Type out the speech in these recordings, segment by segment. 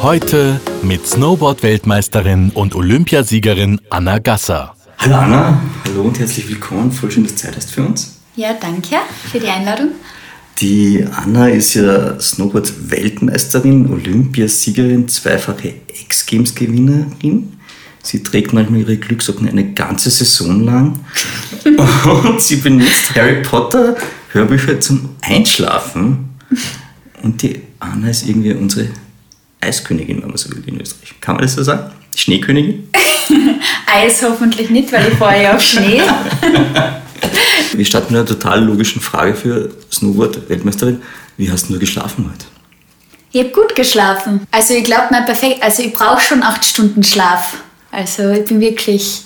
Heute mit Snowboard-Weltmeisterin und Olympiasiegerin Anna Gasser. Hallo Anna, hallo und herzlich willkommen. Voll schön, dass du Zeit hast für uns. Ja, danke für die Einladung. Die Anna ist ja Snowboard-Weltmeisterin, Olympiasiegerin, zweifache X-Games-Gewinnerin. Sie trägt manchmal ihre Glückssocken eine ganze Saison lang. Und sie benutzt Harry Potter Hörbücher zum Einschlafen. Und die Anna ist irgendwie unsere Eiskönigin, wenn man so will, in Österreich. Kann man das so sagen? Schneekönigin? Eis hoffentlich nicht, weil ich fahre ja auf Schnee. Wir starten mit einer total logischen Frage für Snowboard-Weltmeisterin. Wie hast du geschlafen heute? Ich habe gut geschlafen. Also ich glaube, mein perfekt, also ich brauche schon acht Stunden Schlaf. Also ich bin wirklich,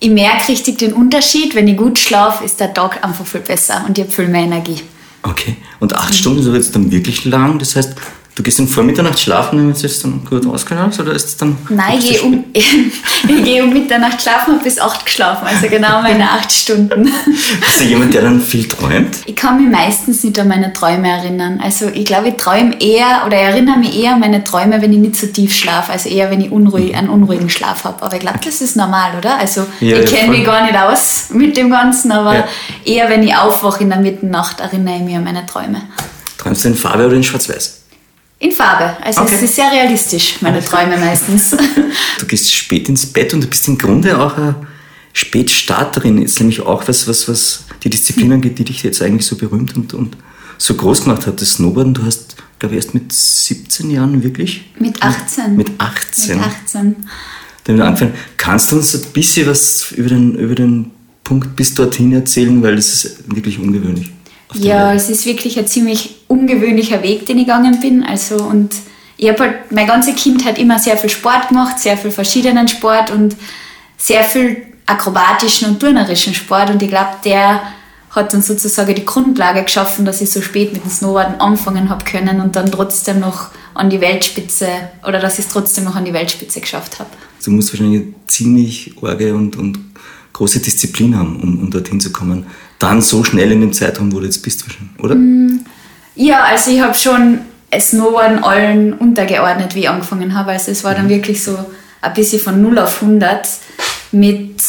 ich merke richtig den Unterschied. Wenn ich gut schlafe, ist der Tag einfach viel besser und ich habe viel mehr Energie. Okay. Und acht Stunden ist jetzt dann wirklich lang. Das heißt, Du gehst dann vor Mitternacht schlafen, wenn du jetzt dann gut ausgegangen oder ist es dann. Nein, ich gehe um, ich gehe um Mitternacht schlafen und bis acht geschlafen, also genau meine acht Stunden. Bist du jemand, der dann viel träumt? Ich kann mich meistens nicht an meine Träume erinnern. Also ich glaube, ich träume eher oder erinnere mich eher an meine Träume, wenn ich nicht so tief schlafe, also eher, wenn ich unruhig, einen unruhigen Schlaf habe. Aber ich glaube, das ist normal, oder? Also ja, ich kenne mich gar nicht aus mit dem Ganzen, aber ja. eher, wenn ich aufwache in der Mitternacht, erinnere ich mich an meine Träume. Träumst du in Farbe oder in Schwarz-Weiß? In Farbe. Also okay. es ist sehr realistisch, meine Träume meistens. Du gehst spät ins Bett und du bist im Grunde auch eine Spätstarterin. Ist nämlich auch was, was, was die Disziplin angeht, die dich jetzt eigentlich so berühmt und, und so groß gemacht hat. Das Snowboarden, du hast, glaube ich, erst mit 17 Jahren wirklich? Mit 18. Mit 18. Mit 18. Dann angefangen. Kannst du uns ein bisschen was über den, über den Punkt bis dorthin erzählen, weil das ist wirklich ungewöhnlich. Ja, es ist wirklich ein ziemlich ungewöhnlicher Weg, den ich gegangen bin. Also, und ich habe halt meine ganze Kindheit immer sehr viel Sport gemacht, sehr viel verschiedenen Sport und sehr viel akrobatischen und turnerischen Sport. Und ich glaube, der hat dann sozusagen die Grundlage geschaffen, dass ich so spät mit dem Snowboarden anfangen habe können und dann trotzdem noch an die Weltspitze oder dass ich es trotzdem noch an die Weltspitze geschafft habe. Du musst wahrscheinlich ziemlich arge und, und große Disziplin haben, um, um dorthin zu kommen. Dann so schnell in dem Zeitraum, wo du jetzt bist, wahrscheinlich, oder? Mm, ja, also ich habe schon Snowboarden allen untergeordnet, wie ich angefangen habe. Also es war dann mhm. wirklich so ein bisschen von 0 auf 100 mit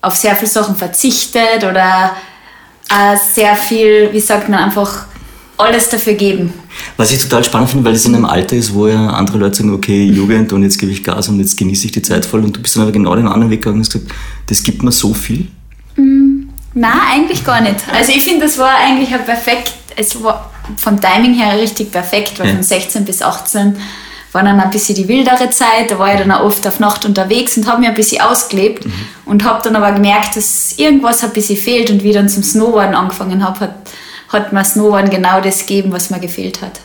auf sehr viele Sachen verzichtet oder sehr viel, wie sagt man, einfach alles dafür geben. Was ich total spannend finde, weil es in einem Alter ist, wo ja andere Leute sagen, okay, Jugend und jetzt gebe ich Gas und jetzt genieße ich die Zeit voll und du bist dann aber genau den anderen Weg gegangen und hast gesagt, das gibt mir so viel. Mm, nein, eigentlich gar nicht. Also ich finde, das war eigentlich ein perfekt, es war vom Timing her richtig perfekt, weil ja. von 16 bis 18 war dann ein bisschen die wildere Zeit, da war ich dann auch oft auf Nacht unterwegs und habe mich ein bisschen ausgelebt mhm. und habe dann aber gemerkt, dass irgendwas ein bisschen fehlt und wie ich dann zum Snowboarden angefangen habe, hat hat mir Snowboard genau das gegeben, was mir gefehlt hat.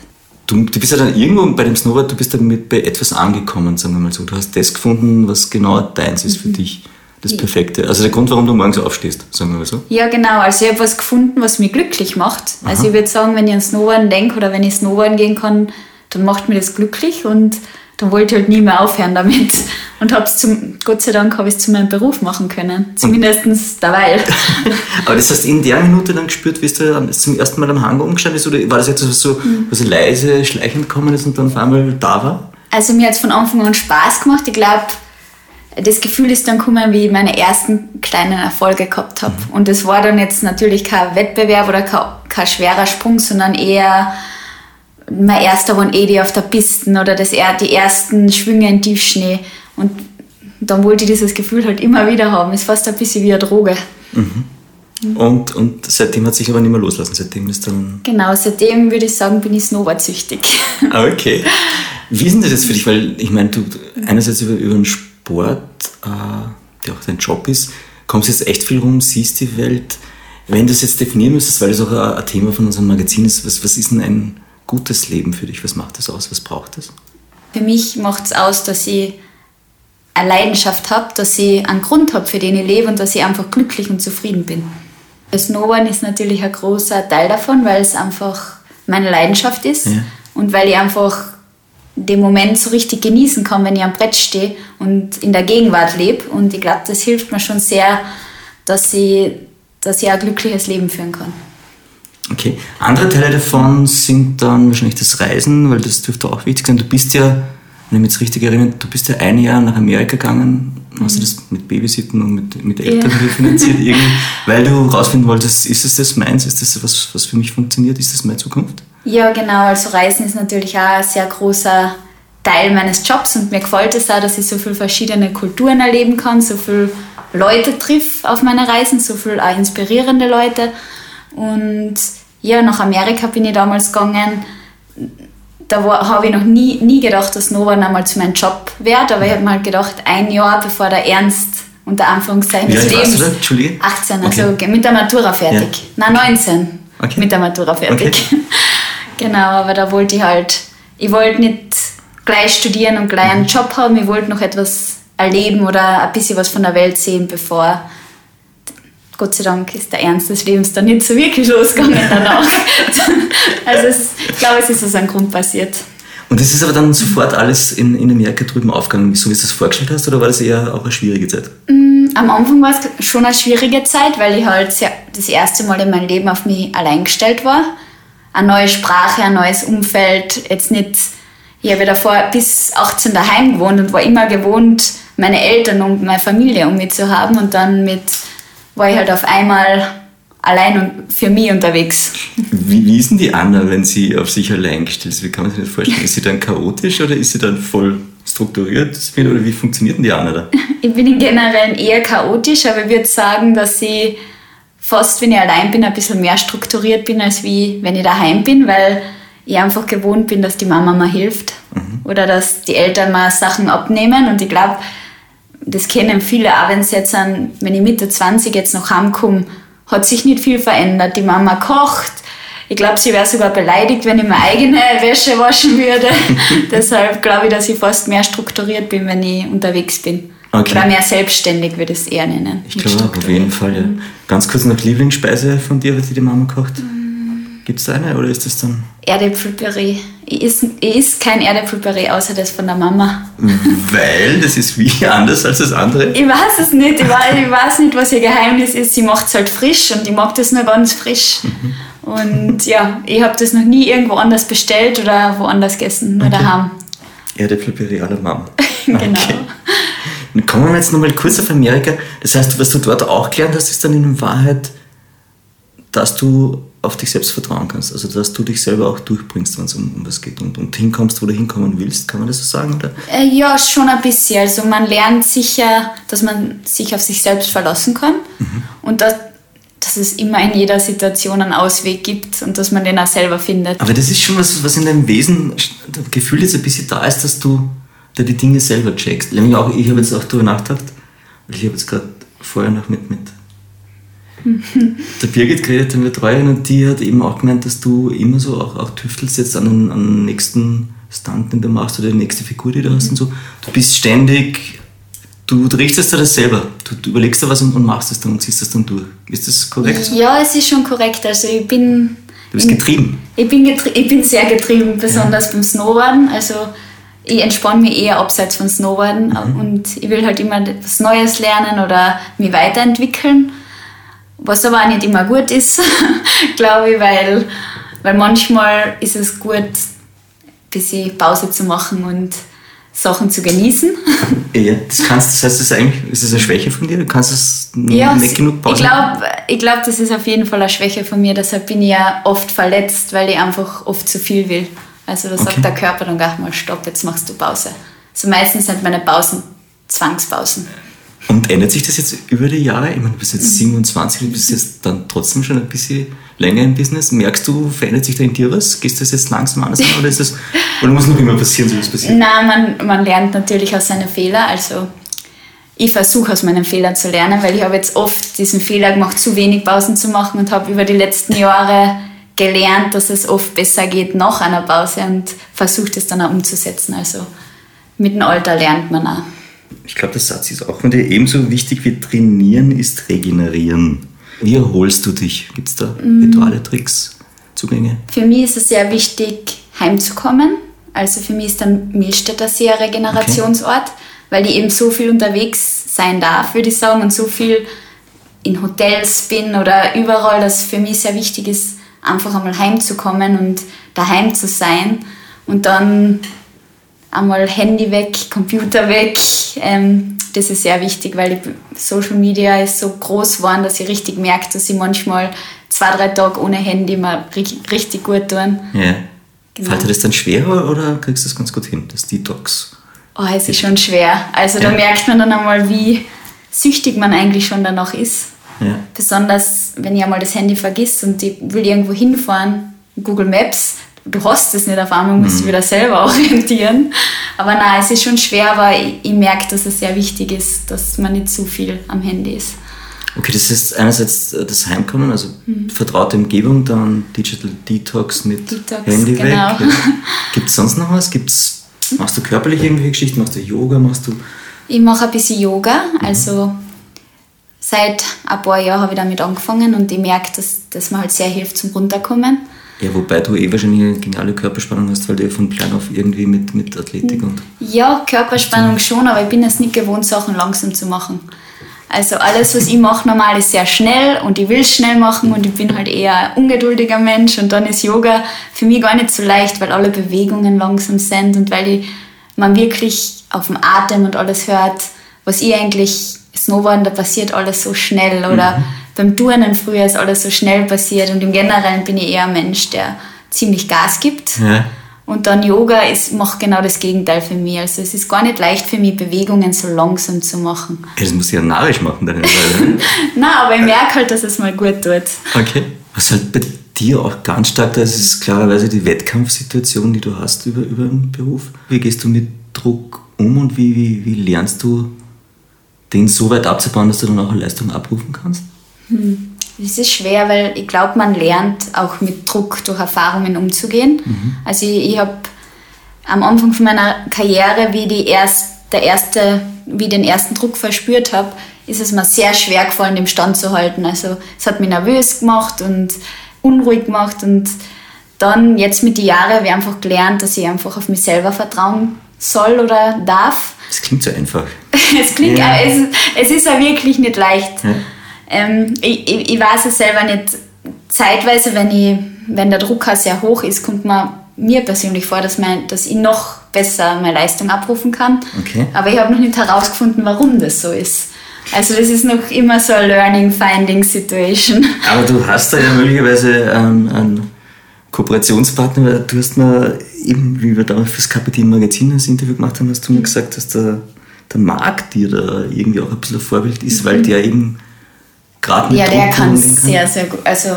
Du, du, bist ja dann irgendwo bei dem Snowboard, du bist damit bei etwas angekommen, sagen wir mal so. Du hast das gefunden, was genau deins ist für mhm. dich. Das Perfekte. Also der Grund, warum du morgens aufstehst, sagen wir mal so. Ja, genau. Also ich habe was gefunden, was mich glücklich macht. Aha. Also ich würde sagen, wenn ich an Snowboarden denke oder wenn ich Snowboarden gehen kann, dann macht mir das glücklich und dann wollte ich halt nie mehr aufhören damit. Und hab's zum, Gott sei Dank habe ich es zu meinem Beruf machen können. Zumindest derweil. Aber das hast du in der Minute dann gespürt, wie du zum ersten Mal am Hang umgestanden bist? Oder war das jetzt so, mhm. was so leise, schleichend gekommen ist und dann auf einmal da war? Also mir hat es von Anfang an Spaß gemacht. Ich glaube, das Gefühl ist dann gekommen, wie ich meine ersten kleinen Erfolge gehabt habe. Mhm. Und das war dann jetzt natürlich kein Wettbewerb oder kein, kein schwerer Sprung, sondern eher mein erster waren eh die auf der Piste oder das, die ersten Schwünge in Tiefschnee. Und dann wollte ich dieses Gefühl halt immer wieder haben. Ist fast ein bisschen wie eine Droge. Mhm. Und, und seitdem hat sich aber nicht mehr loslassen. Seitdem ist dann. Genau, seitdem würde ich sagen, bin ich Snowboard-süchtig. Okay. Wie ist denn das jetzt für dich? Weil ich meine, du einerseits über, über den Sport, äh, der auch dein Job ist, kommst jetzt echt viel rum, siehst die Welt. Wenn du es jetzt definieren müsstest, weil das auch ein, Thema von unserem Magazin ist, was, was ist denn ein gutes Leben für dich? Was macht das aus? Was braucht es? Für mich macht es aus, dass ich eine Leidenschaft habe, dass ich einen Grund habe, für den ich lebe und dass ich einfach glücklich und zufrieden bin. Das Snowboarden ist natürlich ein großer Teil davon, weil es einfach meine Leidenschaft ist Ja. und weil ich einfach den Moment so richtig genießen kann, wenn ich am Brett stehe und in der Gegenwart lebe. Und ich glaube, das hilft mir schon sehr, dass ich, dass ich ein glückliches Leben führen kann. Okay. Andere Teile davon sind dann wahrscheinlich das Reisen, weil das dürfte auch wichtig sein. Du bist ja, wenn ich mich jetzt richtig erinnere, du bist ja ein Jahr nach Amerika gegangen, hast du das mit Babysitten und mit, mit Eltern Ja. finanziert, irgendwie, weil du rausfinden wolltest, ist es das meins, ist das was, was für mich funktioniert, ist das meine Zukunft? Ja, genau. Also Reisen ist natürlich auch ein sehr großer Teil meines Jobs und mir gefällt es auch, dass ich so viele verschiedene Kulturen erleben kann, so viele Leute triff auf meine Reisen, so viele auch inspirierende Leute. Und ja, nach Amerika bin ich damals gegangen. Da habe ich noch nie, nie gedacht, dass Snowboarden einmal zu meinem Job wird, aber ich habe halt gedacht, ein Jahr bevor der Ernst unter Anführungszeichen des alt warst Lebens. du da? Entschuldige? 18, Okay. also mit der Matura fertig. Nein, 19 Okay. mit der Matura fertig. genau, aber da wollte ich halt, ich wollte nicht gleich studieren und gleich Mhm. einen Job haben, ich wollte noch etwas erleben oder ein bisschen was von der Welt sehen, bevor Gott sei Dank ist der Ernst des Lebens dann nicht so wirklich losgegangen danach. also es, ich glaube, es ist aus einem Grund passiert. Und das ist aber dann sofort alles in, in Amerika drüben aufgegangen, so wie du das vorgestellt hast, oder war das eher auch eine schwierige Zeit? Am Anfang war es schon eine schwierige Zeit, weil ich halt sehr, das erste Mal in meinem Leben auf mich allein gestellt war. Eine neue Sprache, ein neues Umfeld. Jetzt nicht, ich habe davor bis 18 daheim gewohnt und war immer gewohnt, meine Eltern und meine Familie um mich zu haben. Und dann mit, war ich halt auf einmal allein und für mich unterwegs. Wie, wie ist denn die Anna, wenn sie auf sich allein gestellt ist? Wie kann man sich das vorstellen? Ist sie dann chaotisch oder ist sie dann voll strukturiert? Oder wie funktioniert denn die Anna da? Ich bin in generell eher chaotisch, aber ich würde sagen, dass ich fast, wenn ich allein bin, ein bisschen mehr strukturiert bin, als wie wenn ich daheim bin, weil ich einfach gewohnt bin, dass die Mama mir hilft oder dass die Eltern mir Sachen abnehmen. Und ich glaube, das kennen viele, auch wenn, jetzt an, wenn ich Mitte 20 jetzt noch heimkomme, hat sich nicht viel verändert. Die Mama kocht. Ich glaube, sie wäre sogar beleidigt, wenn ich meine eigene Wäsche waschen würde. Deshalb glaube ich, dass ich fast mehr strukturiert bin, wenn ich unterwegs bin. Okay. Oder mehr selbstständig würde ich es eher nennen. Ich glaube auf jeden Fall. Ja. Ganz kurz noch Lieblingsspeise von dir, was die Mama kocht. Gibt es da eine oder ist das dann? Erdäpfelpüree. Ich is kein Erdäpfelpüree, außer das von der Mama. Weil das ist wie anders als das andere. Ich weiß es nicht. Ich weiß, ich weiß nicht, was ihr Geheimnis ist. Sie macht es halt frisch und ich mag das nur ganz frisch. Und ja, ich habe das noch nie irgendwo anders bestellt oder woanders gegessen, nur daheim. Erdäpfelpüree à la Mama. Genau. Dann kommen wir jetzt nochmal kurz auf Amerika. Das heißt, was du dort auch gelernt hast, ist dann in Wahrheit, dass du auf dich selbst vertrauen kannst. Also, dass du dich selber auch durchbringst, wenn es um, um was geht und, und hinkommst, wo du hinkommen willst. Kann man das so sagen? Oder? Äh, ja, schon ein bisschen. Also man lernt sicher, dass man sich auf sich selbst verlassen kann und dass, dass es immer in jeder Situation einen Ausweg gibt und dass man den auch selber findet. Aber das ist schon was, was in deinem Wesen, das Gefühl jetzt ein bisschen da ist, dass du da die Dinge selber checkst. Nämlich auch, ich habe jetzt auch darüber nachgedacht, weil ich habe jetzt gerade vorher noch mit, mit der Birgit geredet, der Betreuerin, und die hat eben auch gemeint, dass du immer so auch, auch tüftelst jetzt an den, an den nächsten Stunt, den du machst, oder die nächste Figur, die du hast und so. Du bist ständig, du, du richtest dir das selber. Du, du überlegst dir was und, und machst es dann und ziehst das dann durch. Ist das korrekt? Ja, es ist schon korrekt. Also ich bin... Du bist getrieben. Ich bin, getrie ich bin sehr getrieben, besonders beim Snowboarden. Also ich entspanne mich eher abseits von Snowboarden Mhm. und ich will halt immer etwas Neues lernen oder mich weiterentwickeln. Was aber auch nicht immer gut ist, glaube ich, weil, weil manchmal ist es gut, ein bisschen Pause zu machen und Sachen zu genießen. Ja, das kannst, das heißt, das ist eigentlich, ist das eine Schwäche von dir? Du kannst es Ja, nicht genug ich Pause glaube, ich glaub, das ist auf jeden Fall eine Schwäche von mir. Deshalb bin ich ja oft verletzt, weil ich einfach oft zu viel will. Also da Okay. sagt der Körper dann gleich mal Stopp, jetzt machst du Pause. Also meistens sind meine Pausen Zwangspausen. Und ändert sich das jetzt über die Jahre? Ich meine, du bist Mhm. jetzt 27, du bist jetzt dann trotzdem schon ein bisschen länger im Business. Merkst du, verändert sich da in dir was? Gehst du das jetzt langsam anders an oder ist das, oder muss noch immer passieren, so wie es passiert? Nein, man, man lernt natürlich aus seinen Fehlern. Also ich versuche aus meinen Fehlern zu lernen, weil ich habe jetzt oft diesen Fehler gemacht, zu wenig Pausen zu machen und habe über die letzten Jahre gelernt, dass es oft besser geht nach einer Pause und versuche das dann auch umzusetzen. Also mit dem Alter lernt man auch. Ich glaube, der Satz ist auch von dir ebenso wichtig wie trainieren ist regenerieren. Wie erholst du dich? Gibt es da Rituale, Tricks, Zugänge? Für mich ist es sehr wichtig, heimzukommen. Also für mich ist der Milstädter See ein Regenerationsort, weil ich eben so viel unterwegs sein darf, würde ich sagen, und so viel in Hotels bin oder überall, dass für mich sehr wichtig ist, einfach einmal heimzukommen und daheim zu sein und dann einmal Handy weg, Computer weg. Ähm, das ist sehr wichtig, weil die Social Media ist so groß geworden, dass ich richtig merke, dass ich manchmal zwei, drei Tage ohne Handy mal richtig gut tun. Ja. Genau. Fällt dir das dann schwerer oder kriegst du das ganz gut hin, das Detox? Oh, es ist schon schwer. Also ja. da merkt man dann einmal, wie süchtig man eigentlich schon danach ist. Ja. Besonders, wenn ich einmal das Handy vergisst und ich will irgendwo hinfahren, Google Maps, du hast es nicht auf einmal, musst mhm. du wieder selber orientieren. Aber nein, es ist schon schwer, aber ich, ich merke, dass es sehr wichtig ist, dass man nicht zu viel am Handy ist. Okay, das ist einerseits das Heimkommen, also mhm. vertraute Umgebung, dann Digital Detox mit Detox, Handy genau. weg. Gibt es sonst noch was? Gibt's, machst du körperlich irgendwelche Geschichten? Machst du Yoga? Machst du ich mache ein bisschen Yoga, also seit ein paar Jahren habe ich damit angefangen und ich merke, dass das mir halt sehr hilft zum Runterkommen. Ja, wobei du eh wahrscheinlich eine geniale Körperspannung hast, weil du ja von klein auf irgendwie mit, mit Athletik und. Ja, Körperspannung schon, aber ich bin es nicht gewohnt, Sachen langsam zu machen. Also alles, was ich mache normal, ist sehr schnell und ich will es schnell machen und ich bin halt eher ein ungeduldiger Mensch und dann ist Yoga für mich gar nicht so leicht, weil alle Bewegungen langsam sind und weil ich, man wirklich auf dem Atem und alles hört, was ich eigentlich Snowboarden, da passiert alles so schnell oder mhm beim Turnen früher ist alles so schnell passiert und im Generellen bin ich eher ein Mensch, der ziemlich Gas gibt. Ja. Und dann Yoga ist, macht genau das Gegenteil für mich. Also es ist gar nicht leicht für mich, Bewegungen so langsam zu machen. Das muss ich ja narrisch machen, deine Nein, aber ich merke halt, dass es mal gut tut. Okay. Was halt bei dir auch ganz stark da ist, ist klarerweise die Wettkampfsituation, die du hast über, über den Beruf. Wie gehst du mit Druck um und wie, wie, wie lernst du, den so weit abzubauen, dass du dann auch eine Leistung abrufen kannst? Hm. Es ist schwer, weil ich glaube, man lernt auch mit Druck durch Erfahrungen umzugehen. Mhm. Also ich, ich habe am Anfang von meiner Karriere, wie, die erst, der erste, wie ich den ersten Druck verspürt habe, ist es mir sehr schwer gefallen, dem Stand zu halten. Also es hat mich nervös gemacht und unruhig gemacht und dann jetzt mit den Jahren habe ich einfach gelernt, dass ich einfach auf mich selber vertrauen soll oder darf. Es klingt so einfach. es klingt, ja. es, es ist ja wirklich nicht leicht. Ja. Ähm, ich, ich, ich, weiß es selber nicht. Zeitweise, wenn, ich, wenn der Druck sehr hoch ist, kommt man mir persönlich vor, dass, mein, dass ich noch besser meine Leistung abrufen kann. Okay. Aber ich habe noch nicht herausgefunden, warum das so ist. Also das ist noch immer so eine Learning-Finding-Situation. Aber du hast da ja möglicherweise ähm, einen Kooperationspartner, weil du hast mir eben, wie wir damals fürs Kapitän Magazin das Interview gemacht haben, hast du mir gesagt, dass der, der Marc dir da irgendwie auch ein bisschen ein Vorbild ist, mhm. weil der eben gerade mit Ja, der kann sehr, sehr gut. Also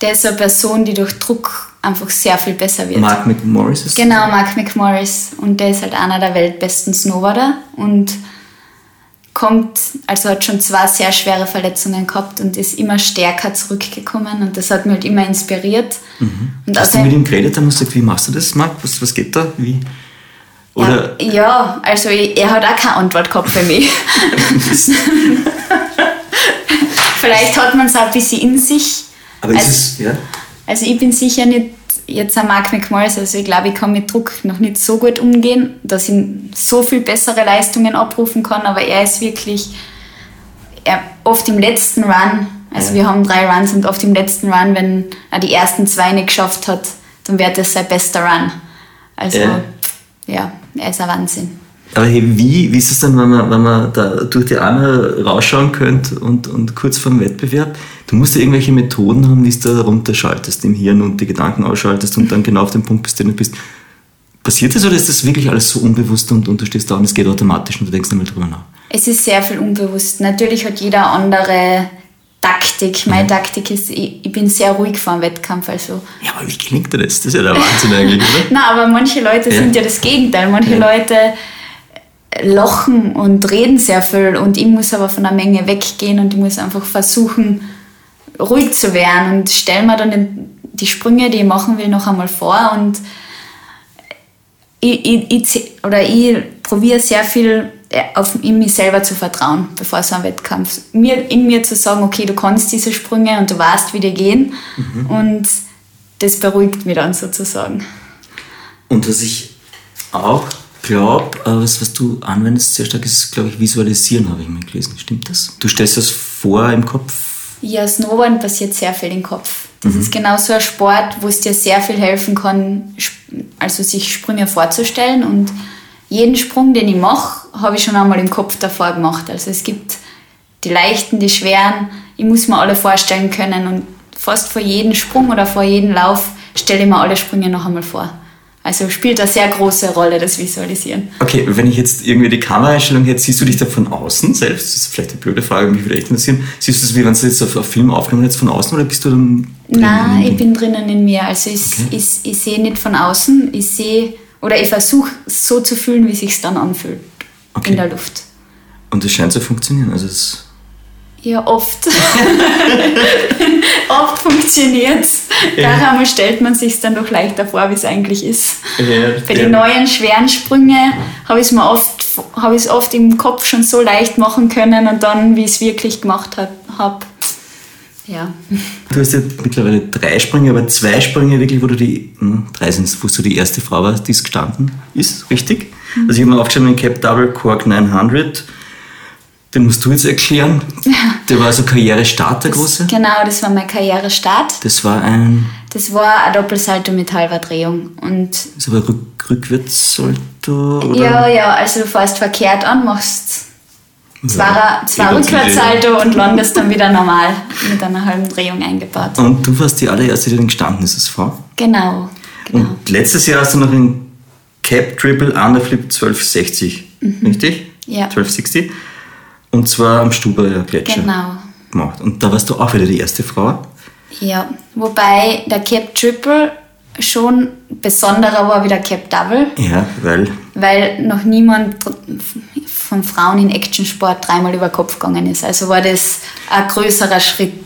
der ist eine Person, die durch Druck einfach sehr viel besser wird. Mark McMorris ist Genau, Mark McMorris. Und der ist halt einer der weltbesten Snowboarder und kommt, also hat schon zwei sehr schwere Verletzungen gehabt und ist immer stärker zurückgekommen und das hat mich halt immer inspiriert. Mhm. Und Hast du mit ihm geredet und gesagt, wie machst du das, Marc? Was, was geht da? Wie? Oder? Ja, ja, also er hat auch keine Antwort gehabt für mich. Vielleicht hat man es auch ein bisschen in sich. Aber ist also, es, ja? Also ich bin sicher nicht jetzt ein Mark McMorris, also ich glaube, ich kann mit Druck noch nicht so gut umgehen, dass ich so viel bessere Leistungen abrufen kann, aber er ist wirklich er, oft im letzten Run, also ja. wir haben drei Runs und oft im letzten Run, wenn er die ersten zwei nicht geschafft hat, dann wäre das sein bester Run. Also ja, ja er ist ein Wahnsinn. Aber hey, wie, wie ist es dann, wenn man, wenn man da durch die Arme rausschauen könnte und, und kurz vor dem Wettbewerb? Du musst ja irgendwelche Methoden haben, wie du da runterschaltest im Hirn und die Gedanken ausschaltest und dann genau auf dem Punkt bist, den du bist. Passiert das oder ist das wirklich alles so unbewusst und, und du stehst da und es geht automatisch und du denkst nicht mehr drüber nach? Es ist sehr viel unbewusst. Natürlich hat jeder andere Taktik. Meine. Taktik ist, ich, ich, bin sehr ruhig vor dem Wettkampf. Also. Ja, aber wie klingt das? Das ist ja der Wahnsinn eigentlich, oder? Nein, aber manche Leute ja. sind ja das Gegenteil. Manche ja. Leute lachen und reden sehr viel und ich muss aber von der Menge weggehen und ich muss einfach versuchen, ruhig zu werden und stelle mir dann die Sprünge, die ich machen will, noch einmal vor und ich, ich, ich, oder ich probiere sehr viel äh, auf, in mich selber zu vertrauen, bevor so ein Wettkampf. Mir, in mir zu sagen, okay, du kannst diese Sprünge und du weißt, wie die gehen. Mhm. Und das beruhigt mich dann sozusagen. Und was ich auch glaube, äh, was, was du anwendest sehr stark, ist, glaube ich, Visualisieren, habe ich mal gelesen. Stimmt das? Du stellst das vor im Kopf? Ja, Snowboarden passiert sehr viel im Kopf. Das mhm. ist genau so ein Sport, wo es dir sehr viel helfen kann, also sich Sprünge vorzustellen. Und jeden Sprung, den ich mache, habe ich schon einmal im Kopf davor gemacht. Also es gibt die leichten, die schweren. Ich muss mir alle vorstellen können. Und fast vor jedem Sprung oder vor jedem Lauf stelle ich mir alle Sprünge noch einmal vor. Also spielt eine sehr große Rolle, das Visualisieren. Okay, wenn ich jetzt irgendwie die Kameraeinstellung hätte, siehst du dich da von außen selbst? Das ist vielleicht eine blöde Frage, mich würde echt interessieren. Siehst du das, wie wenn du jetzt auf, auf Film aufgenommen hättest, von außen oder bist du dann... Nein, ich bin drinnen in mir. Also ich, okay. ich, ich sehe nicht von außen, ich sehe, oder ich versuche so zu fühlen, wie es sich dann anfühlt okay. in der Luft. Und das scheint zu funktionieren. Also es ja, oft. oft funktioniert es. Ja. Daran stellt man sich dann doch leichter vor, wie es eigentlich ist. Ja, Bei den neuen schweren Sprüngen habe ich es mir oft, habe ich oft im Kopf schon so leicht machen können und dann, wie ich es wirklich gemacht habe, ja. Du hast ja mittlerweile drei Sprünge, aber zwei Sprünge wirklich, wo du die, hm, drei sind wo du die erste Frau warst, die es gestanden ist, richtig? Mhm. Also ich habe mir aufgeschrieben, Cap Double Cork 900 den musst du jetzt erklären. Der war also Karrierestart, der große? Genau, das war mein Karrierestart. Das war ein. Das war ein Doppelsalto mit halber Drehung. Und das ist aber Rück Rückwärtssalto? Oder? Ja, ja, also du fährst verkehrt an, machst zwei, zwei Rückwärtssalto und landest dann wieder normal mit einer halben Drehung eingebaut. Und du warst die allererste, die dann gestanden ist als Frau? Genau, genau. Und letztes Jahr hast du noch einen Cap Triple Underflip 1260, mhm. richtig? Ja. 1260. Und zwar am Stubayer Gletscher. Genau. Gemacht. Und da warst du auch wieder die erste Frau? Ja, wobei der Cap Triple schon besonderer war wie der Cap Double. Ja, weil? Weil noch niemand von Frauen in Actionsport dreimal über Kopf gegangen ist. Also war das ein größerer Schritt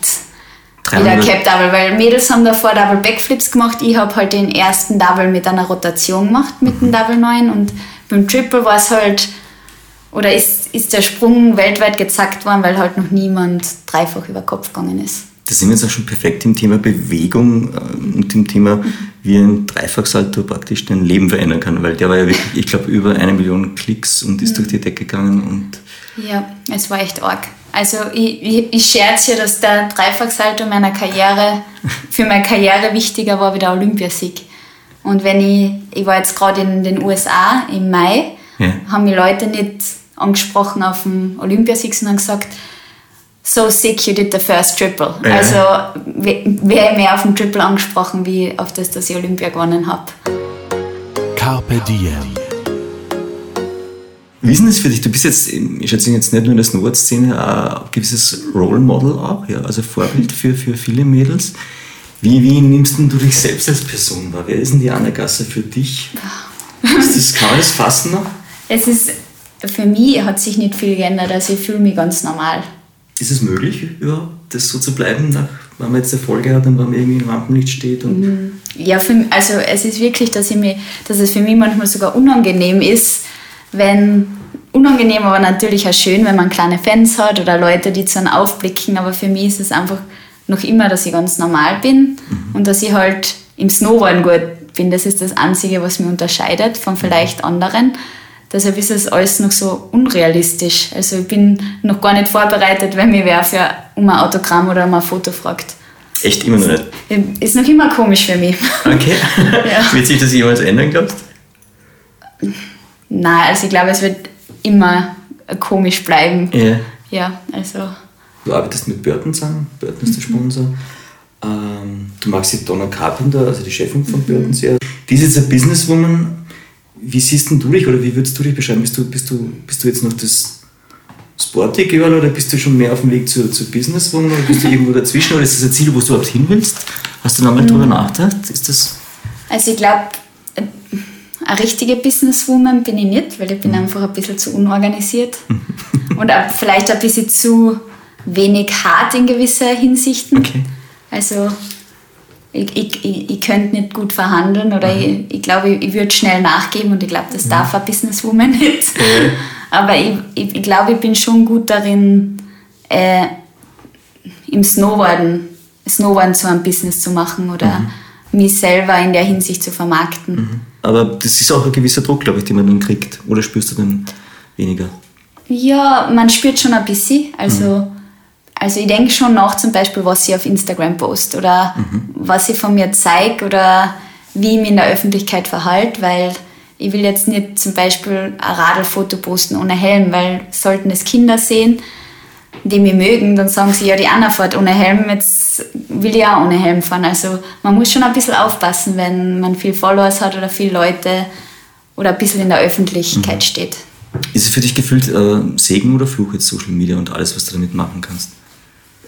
wie der Cap Double, weil Mädels haben davor Double Backflips gemacht. Ich habe halt den ersten Double mit einer Rotation gemacht, mit dem Double 9 und beim Triple war es halt oder ist, ist der Sprung weltweit gezackt worden, weil halt noch niemand dreifach über Kopf gegangen ist? Da sind wir jetzt auch schon perfekt im Thema Bewegung äh, und im Thema, wie ein Dreifachsalto praktisch dein Leben verändern kann, weil der war ja wirklich, ich glaube, über eine Million Klicks und ist mhm. durch die Decke gegangen. Und ja, es war echt arg. Also ich, ich, ich scherze ja, dass der Dreifachsalto meiner Karriere, für meine Karriere wichtiger war wie der Olympiasieg. Und wenn ich, ich war jetzt gerade in den USA im Mai, ja. haben mich Leute nicht angesprochen auf dem Olympiasieg und haben gesagt, so sick you did the first triple. Ja. Also wäre mehr auf dem Triple angesprochen, wie auf das, dass ich Olympia gewonnen habe. Carpe Diem. Wie ist denn das für dich? Du bist jetzt, ich schätze jetzt nicht nur in der Snowboard-Szene, ein gewisses Role Model auch, ja, also Vorbild für, für viele Mädels. Wie, wie nimmst du dich selbst als Person wahr? Wer ist denn die Anne Gasser für dich? Ist das, kann man das fassen noch? Es ist für mich hat sich nicht viel geändert, also ich fühle mich ganz normal. Ist es möglich, überhaupt das so zu bleiben, nach, wenn man jetzt eine Folge hat und wenn man irgendwie im Rampenlicht steht? Und mhm. ja, für, also es ist wirklich, dass, ich mich, dass es für mich manchmal sogar unangenehm ist, wenn, unangenehm, aber natürlich auch schön, wenn man kleine Fans hat oder Leute, die zu einem aufblicken, aber für mich ist es einfach noch immer, dass ich ganz normal bin mhm. und dass ich halt im Snowboarden gut bin. Das ist das Einzige, was mich unterscheidet von vielleicht anderen. Deshalb ist es alles noch so unrealistisch. Also ich bin noch gar nicht vorbereitet, wenn mir wer für um ein Autogramm oder um ein Foto fragt. Echt immer noch nicht? Ist noch immer komisch für mich. Okay. ja. Wird sich das jemals ändern, glaubst du? Nein, also ich glaube, es wird immer komisch bleiben. Ja. Ja, also. Du arbeitest mit Burton zusammen, Burton ist der mhm. Sponsor. Ähm, du magst die Donna Carpenter, also die Chefin von mhm. Burton sehr. Die ist jetzt eine Businesswoman, wie siehst du dich oder wie würdest du dich beschreiben? Bist du, bist du, bist du jetzt noch das Sporty Girl oder bist du schon mehr auf dem Weg zur, zur Businesswoman oder bist du irgendwo dazwischen oder ist das ein Ziel, wo du überhaupt hin willst? Hast du nochmal mhm. drüber nachgedacht? Ist das also ich glaube, eine richtige Businesswoman bin ich nicht, weil ich bin mhm. einfach ein bisschen zu unorganisiert und auch vielleicht ein bisschen zu wenig hart in gewisser Hinsichten. Okay. Also ich, ich, ich, ich könnte nicht gut verhandeln oder mhm. ich, ich glaube, ich, ich würde schnell nachgeben und ich glaube, das mhm. darf eine Businesswoman nicht. Mhm. Aber ich, ich, ich glaube, ich bin schon gut darin, äh, im Snowboarden, Snowboarden zu einem Business zu machen oder mhm. mich selber in der Hinsicht zu vermarkten. Mhm. Aber das ist auch ein gewisser Druck, glaube ich, den man dann kriegt. Oder spürst du dann weniger? Ja, man spürt schon ein bisschen. Also, mhm. Also ich denke schon nach, zum Beispiel, was ich auf Instagram post oder mhm. was ich von mir zeige oder wie ich mich in der Öffentlichkeit verhalte, weil ich will jetzt nicht zum Beispiel ein Radlfoto posten ohne Helm, weil sollten es Kinder sehen, die mich mögen, dann sagen sie, ja, die Anna fährt ohne Helm, jetzt will ich auch ohne Helm fahren. Also man muss schon ein bisschen aufpassen, wenn man viel Followers hat oder viele Leute oder ein bisschen in der Öffentlichkeit mhm. steht. Ist es für dich gefühlt äh, Segen oder Fluch jetzt Social Media und alles, was du damit machen kannst?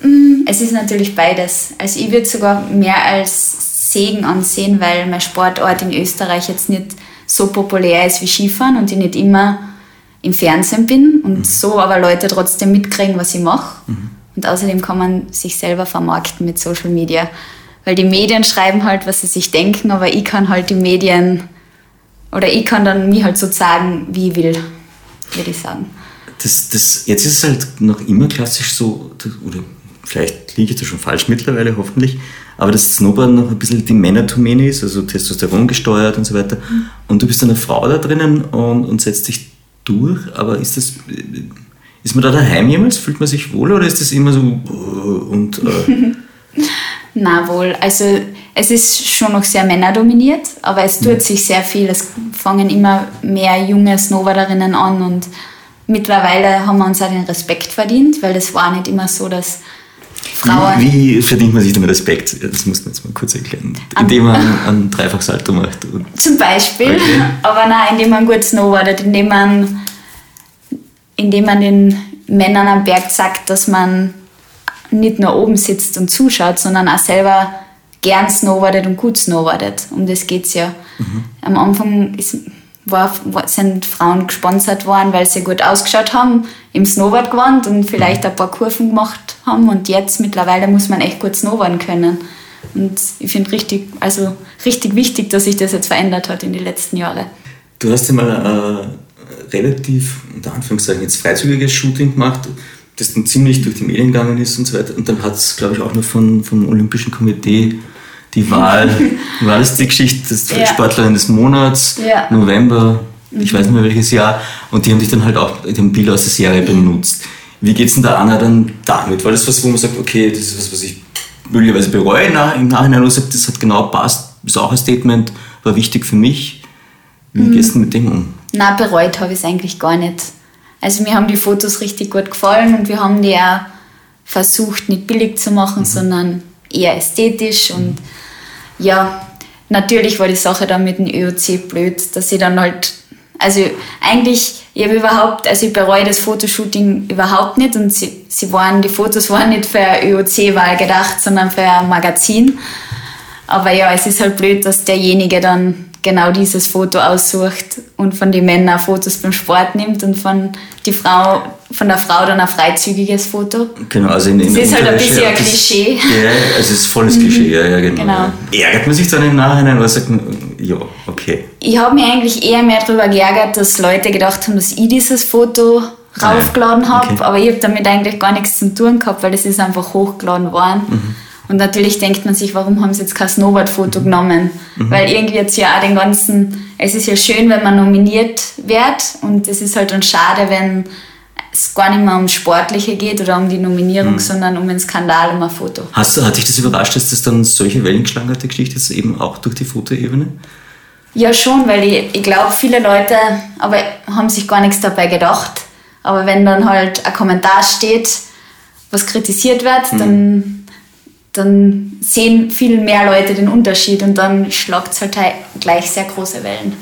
Mm, es ist natürlich beides. Also ich würde sogar mehr als Segen ansehen, weil mein Sportort in Österreich jetzt nicht so populär ist wie Skifahren und ich nicht immer im Fernsehen bin und mhm. so aber Leute trotzdem mitkriegen, was ich mache. Mhm. Und außerdem kann man sich selber vermarkten mit Social Media. Weil die Medien schreiben halt, was sie sich denken, aber ich kann halt die Medien oder ich kann dann mich halt so sagen, wie ich will, würde ich sagen. Das, das, jetzt ist es halt noch immer klassisch so, oder vielleicht liege ich da schon falsch mittlerweile, hoffentlich, aber dass Snowboarden noch ein bisschen die Männerdomäne ist, also Testosteron gesteuert und so weiter. Mhm. Und du bist eine Frau da drinnen und, und setzt dich durch, aber ist das, ist man da daheim jemals? Fühlt man sich wohl oder ist das immer so und. Äh Na wohl, also es ist schon noch sehr männerdominiert, aber es tut ja. sich sehr viel. Es fangen immer mehr junge Snowboarderinnen an und mittlerweile haben wir uns auch den Respekt verdient, weil es war nicht immer so, dass Frauen. Wie, wie, verdient man sich den Respekt? Das muss man jetzt mal kurz erklären. Indem man einen Dreifachsalto macht. Zum Beispiel, okay. aber nein, indem man gut snowboardet, indem man, indem man den Männern am Berg sagt, dass man nicht nur oben sitzt und zuschaut, sondern auch selber gern snowboardet und gut snowboardet. Um das geht es ja. Mhm. Am Anfang ist, war, sind Frauen gesponsert worden, weil sie gut ausgeschaut haben, im Snowboard gewandt und vielleicht ein paar Kurven gemacht haben. Und jetzt mittlerweile muss man echt gut snowboarden können. Und ich finde richtig, also richtig wichtig, dass sich das jetzt verändert hat in den letzten Jahren. Du hast ja mal ein relativ, unter Anführungszeichen, jetzt freizügiges Shooting gemacht, das dann ziemlich durch die Medien gegangen ist und so weiter. Und dann hat es, glaube ich, auch noch von, vom Olympischen Komitee die Wahl, war das die Geschichte, das ja. Sportlerin des Monats, ja. November, ich weiß nicht mehr welches Jahr, und die haben dich dann halt auch den Bild aus der Serie benutzt. Wie geht es denn der Anna dann damit? War das was, wo man sagt, okay, das ist was, was ich möglicherweise bereue im Nachhinein, oder sagt, das hat genau passt, ist auch ein Statement, war wichtig für mich. Wie mhm. gehst du mit dem um? Na, bereut habe ich es eigentlich gar nicht. Also mir haben die Fotos richtig gut gefallen und wir haben die auch versucht, nicht billig zu machen, mhm. sondern eher ästhetisch und ja, natürlich war die Sache dann mit dem ÖOC blöd, dass ich dann halt, also eigentlich, ich habe überhaupt, also ich bereue das Fotoshooting überhaupt nicht und sie, sie waren, die Fotos waren nicht für eine ÖOC-Wahl gedacht, sondern für ein Magazin. Aber ja, es ist halt blöd, dass derjenige dann genau dieses Foto aussucht und von den Männern Fotos beim Sport nimmt und von, die Frau, von der Frau dann ein freizügiges Foto. Genau, also in, in Das ist halt ein bisschen ein Klischee. Ja, es ist volles Klischee, ja, ja, genau. genau. Ärgert man sich dann im Nachhinein oder sagt man, ja, okay. Ich habe mich eigentlich eher mehr darüber geärgert, dass Leute gedacht haben, dass ich dieses Foto raufgeladen habe, okay. aber ich habe damit eigentlich gar nichts zu tun gehabt, weil das ist einfach hochgeladen worden. Mhm. Und natürlich denkt man sich, warum haben sie jetzt kein Snowboard-Foto mhm. genommen? Mhm. Weil irgendwie jetzt ja auch den ganzen, es ist ja schön, wenn man nominiert wird und es ist halt dann schade, wenn es gar nicht mehr um Sportliche geht oder um die Nominierung, mhm. sondern um einen Skandal, um ein Foto. Hast, hat dich das überrascht, dass das dann solche Wellen geschlagen hat, die Geschichte, jetzt eben auch durch die Fotoebene? Ja, schon, weil ich, ich glaube, viele Leute aber haben sich gar nichts dabei gedacht. Aber wenn dann halt ein Kommentar steht, was kritisiert wird, mhm. dann dann sehen viel mehr Leute den Unterschied und dann schlagt es halt gleich sehr große Wellen.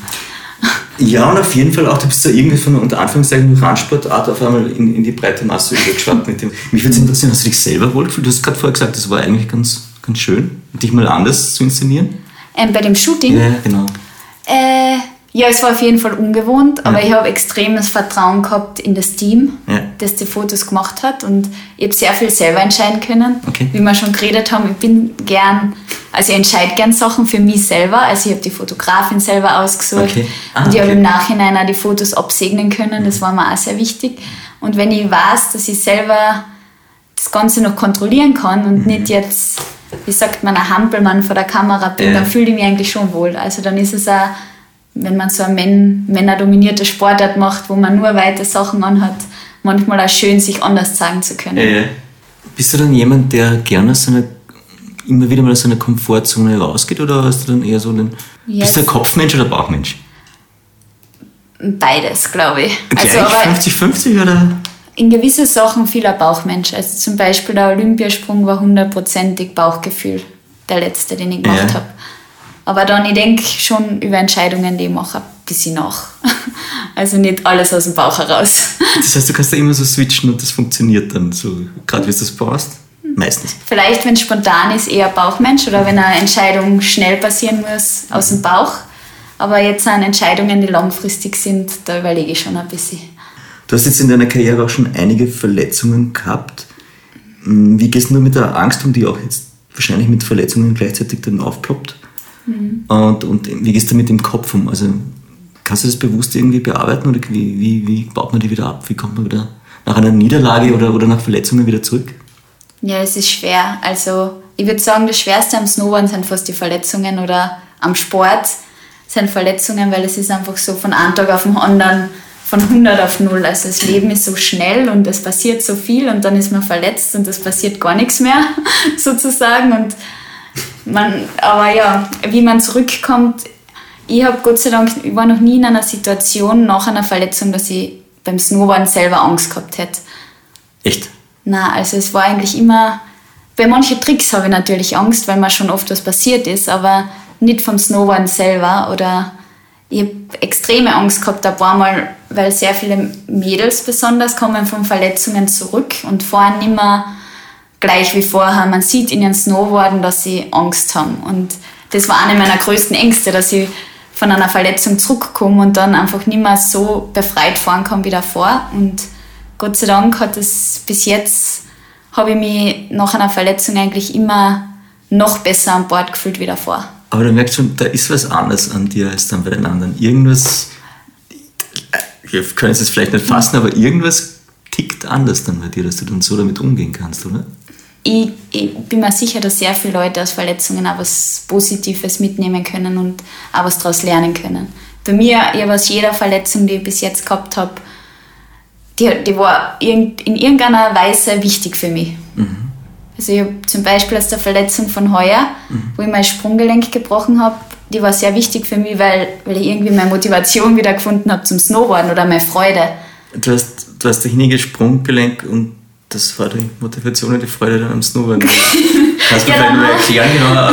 Ja, und auf jeden Fall auch, du bist da irgendwie von unter Anführungszeichen Randsportart auf einmal in, in die breite Masse übergeschwappt mit dem. Mich würde es interessieren, hast du dich selber wohlgefühlt? Du hast gerade vorher gesagt, das war eigentlich ganz, ganz schön, dich mal anders zu inszenieren. Ähm, bei dem Shooting? Ja, genau. Äh, Ja, es war auf jeden Fall ungewohnt, aber Ja. ich habe extremes Vertrauen gehabt in das Team, Ja. das die Fotos gemacht hat und ich habe sehr viel selber entscheiden können. Okay. Wie wir schon geredet haben, ich bin gern, also ich entscheide gern Sachen für mich selber. Also ich habe die Fotografin selber ausgesucht Okay. Ah, und ich habe okay. im Nachhinein auch die Fotos absegnen können. Das war mir auch sehr wichtig. Und wenn ich weiß, dass ich selber das Ganze noch kontrollieren kann Mhm. und nicht jetzt, wie sagt man, ein Hampelmann vor der Kamera bin, Ja. dann fühle ich mich eigentlich schon wohl. Also dann ist es auch, wenn man so eine Män männerdominierte Sportart macht, wo man nur weite Sachen anhat, manchmal auch schön, sich anders zeigen zu können. Ja. Bist du dann jemand, der gerne aus seiner, immer wieder mal aus seiner Komfortzone rausgeht oder hast du dann eher so einen. Yes. Bist du ein Kopfmensch oder Bauchmensch? Beides, glaube ich. Gleich Also, aber 50-50 oder? in gewisse Sachen viel ein Bauchmensch. Also zum Beispiel der Olympiasprung war hundertprozentig Bauchgefühl, der letzte, den ich gemacht Ja. habe. Aber dann, ich denke schon über Entscheidungen, die ich mache, ein bisschen nach. Also nicht alles aus dem Bauch heraus. Das heißt, du kannst da immer so switchen und das funktioniert dann so, gerade wie du das brauchst? Meistens. Vielleicht, wenn es spontan ist, eher Bauchmensch oder wenn eine Entscheidung schnell passieren muss, aus dem Bauch. Aber jetzt sind Entscheidungen, die langfristig sind, da überlege ich schon ein bisschen. Du hast jetzt in deiner Karriere auch schon einige Verletzungen gehabt. Hm, Wie gehst du mit der Angst um, die auch jetzt wahrscheinlich mit Verletzungen gleichzeitig dann aufploppt? Und, und wie gehst du mit dem Kopf um? Also kannst du das bewusst irgendwie bearbeiten oder wie, wie, wie baut man die wieder ab? Wie kommt man wieder nach einer Niederlage oder, oder nach Verletzungen wieder zurück? Ja, es ist schwer. Also ich würde sagen, das Schwerste am Snowboarden sind fast die Verletzungen oder am Sport sind Verletzungen, weil es ist einfach so von einem Tag auf den anderen von 100 auf 0. Also das Leben ist so schnell und es passiert so viel und dann ist man verletzt und es passiert gar nichts mehr sozusagen. Und man, aber ja, wie man zurückkommt, ich habe Gott sei Dank, ich war noch nie in einer Situation nach einer Verletzung, dass ich beim Snowboarden selber Angst gehabt hätte. Echt? Na, also es war eigentlich immer. Bei manchen Tricks habe ich natürlich Angst, weil mir schon oft was passiert ist, aber nicht vom Snowboarden selber. Oder ich habe extreme Angst gehabt ein paar Mal, weil sehr viele Mädels besonders kommen von Verletzungen zurück und fahren nicht mehr gleich wie vorher. Man sieht in ihren Snowboarden, dass sie Angst haben. Und das war eine meiner größten Ängste, dass ich von einer Verletzung zurückkomme und dann einfach nicht mehr so befreit fahren kann wie davor. Und Gott sei Dank hat es bis jetzt, habe ich mich nach einer Verletzung eigentlich immer noch besser an Bord gefühlt wie davor. Aber du merkst schon, da ist was anderes an dir als dann bei den anderen. Irgendwas, wir können es jetzt vielleicht nicht fassen, aber irgendwas tickt anders dann bei dir, dass du dann so damit umgehen kannst, oder? Ich, ich bin mir sicher, dass sehr viele Leute aus Verletzungen auch was Positives mitnehmen können und auch was daraus lernen können. Bei mir, ich habe aus jeder Verletzung, die ich bis jetzt gehabt habe, die, die war irgend- in irgendeiner Weise wichtig für mich. Also ich habe zum Beispiel aus der Verletzung von heuer, wo ich mein Sprunggelenk gebrochen habe, die war sehr wichtig für mich, weil, weil ich irgendwie meine Motivation wieder gefunden habe zum Snowboarden oder meine Freude. Du hast, du hast ein hinniges Sprunggelenk und das war die Motivation und die Freude dann am Snowboarden. Kannst du Ja, vielleicht mal erklären, genau, aber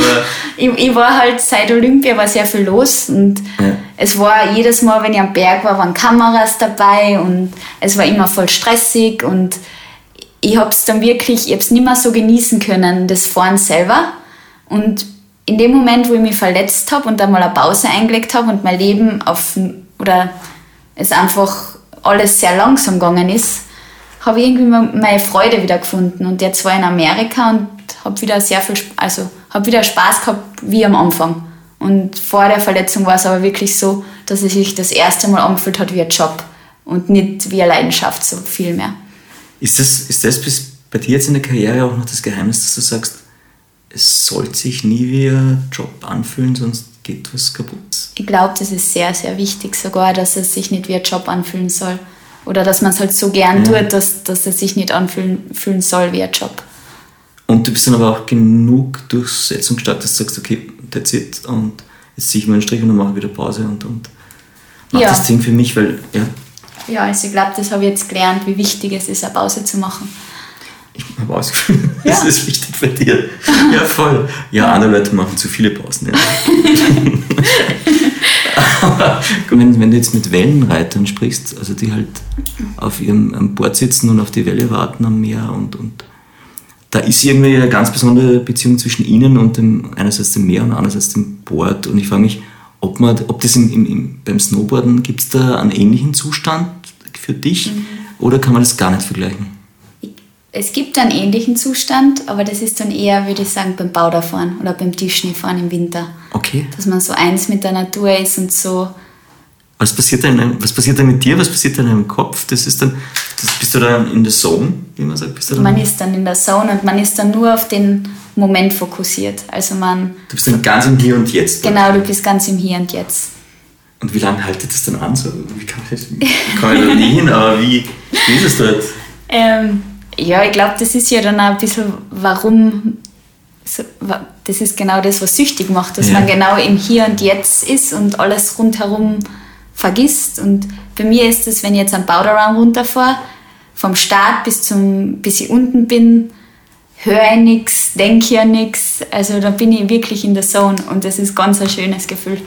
Ich, ich war halt seit Olympia war sehr viel los und Ja. es war jedes Mal, wenn ich am Berg war, waren Kameras dabei und es war immer voll stressig und ich habe es dann wirklich, ich habe es nicht mehr so genießen können, das Fahren selber. Und in dem Moment, wo ich mich verletzt habe und einmal eine Pause eingelegt habe und mein Leben auf, oder es einfach alles sehr langsam gegangen ist, habe ich irgendwie meine Freude wieder gefunden. Und jetzt war ich in Amerika und habe wieder sehr viel, also habe wieder Spaß gehabt wie am Anfang. Und vor der Verletzung war es aber wirklich so, dass es sich das erste Mal angefühlt hat wie ein Job und nicht wie eine Leidenschaft, so viel mehr. ist das, ist das bis bei dir jetzt in der Karriere auch noch das Geheimnis, dass du sagst, es sollte sich nie wie ein Job anfühlen, sonst geht was kaputt? Ich glaube, das ist sehr, sehr wichtig sogar, dass es sich nicht wie ein Job anfühlen soll. Oder dass man es halt so gern Ja. tut, dass, dass es sich nicht anfühlen fühlen soll wie ein Job. Und du bist dann aber auch genug durchsetzungsstark, dass du sagst, okay, that's it und jetzt ziehe ich meinen Strich und dann mache ich wieder Pause und, und mach Ja. das Ding für mich, weil ja, Ja, also ich glaube, das habe ich jetzt gelernt, wie wichtig es ist, eine Pause zu machen. ich habe Gefühl, Ja. das ist wichtig bei dir. Ja, voll. Ja, andere Leute machen zu viele Pausen. Ja. Aber wenn, wenn du jetzt mit Wellenreitern sprichst, also die halt auf ihrem am Board sitzen und auf die Welle warten am Meer und, und da ist irgendwie eine ganz besondere Beziehung zwischen ihnen und dem, einerseits dem Meer und andererseits dem Board. Und ich frage mich, ob, man, ob das im, im, beim Snowboarden, gibt es da einen ähnlichen Zustand für dich mhm. oder kann man das gar nicht vergleichen? Es gibt einen ähnlichen Zustand, aber das ist dann eher, würde ich sagen, beim Bauderfahren oder beim Tischschneefahren im Winter. Okay. Dass man so eins mit der Natur ist und so. Was passiert denn, was passiert denn mit dir? Was passiert denn im Kopf? Das ist dann, das bist du dann in der Zone, wie man sagt? Bist du dann man ist dann in der Zone und man ist dann nur auf den Moment fokussiert. Also man. Du bist dann ganz im Hier und Jetzt. Genau, du bist ganz im Hier und Jetzt. Und wie lange haltet das dann an? So, wie kann ich, kann ich da nie hin, aber wie, wie ist es dort? Ähm, ja, ich glaube, das ist ja dann auch ein bisschen, warum. Das ist genau das, was süchtig macht, dass ja. man genau im Hier und Jetzt ist und alles rundherum vergisst. Und bei mir ist es, wenn ich jetzt am Powder runterfahre, vom Start bis, zum, bis ich unten bin, höre ich nichts, denke ja nichts. Also da bin ich wirklich in der Zone und das ist ganz ein schönes Gefühl.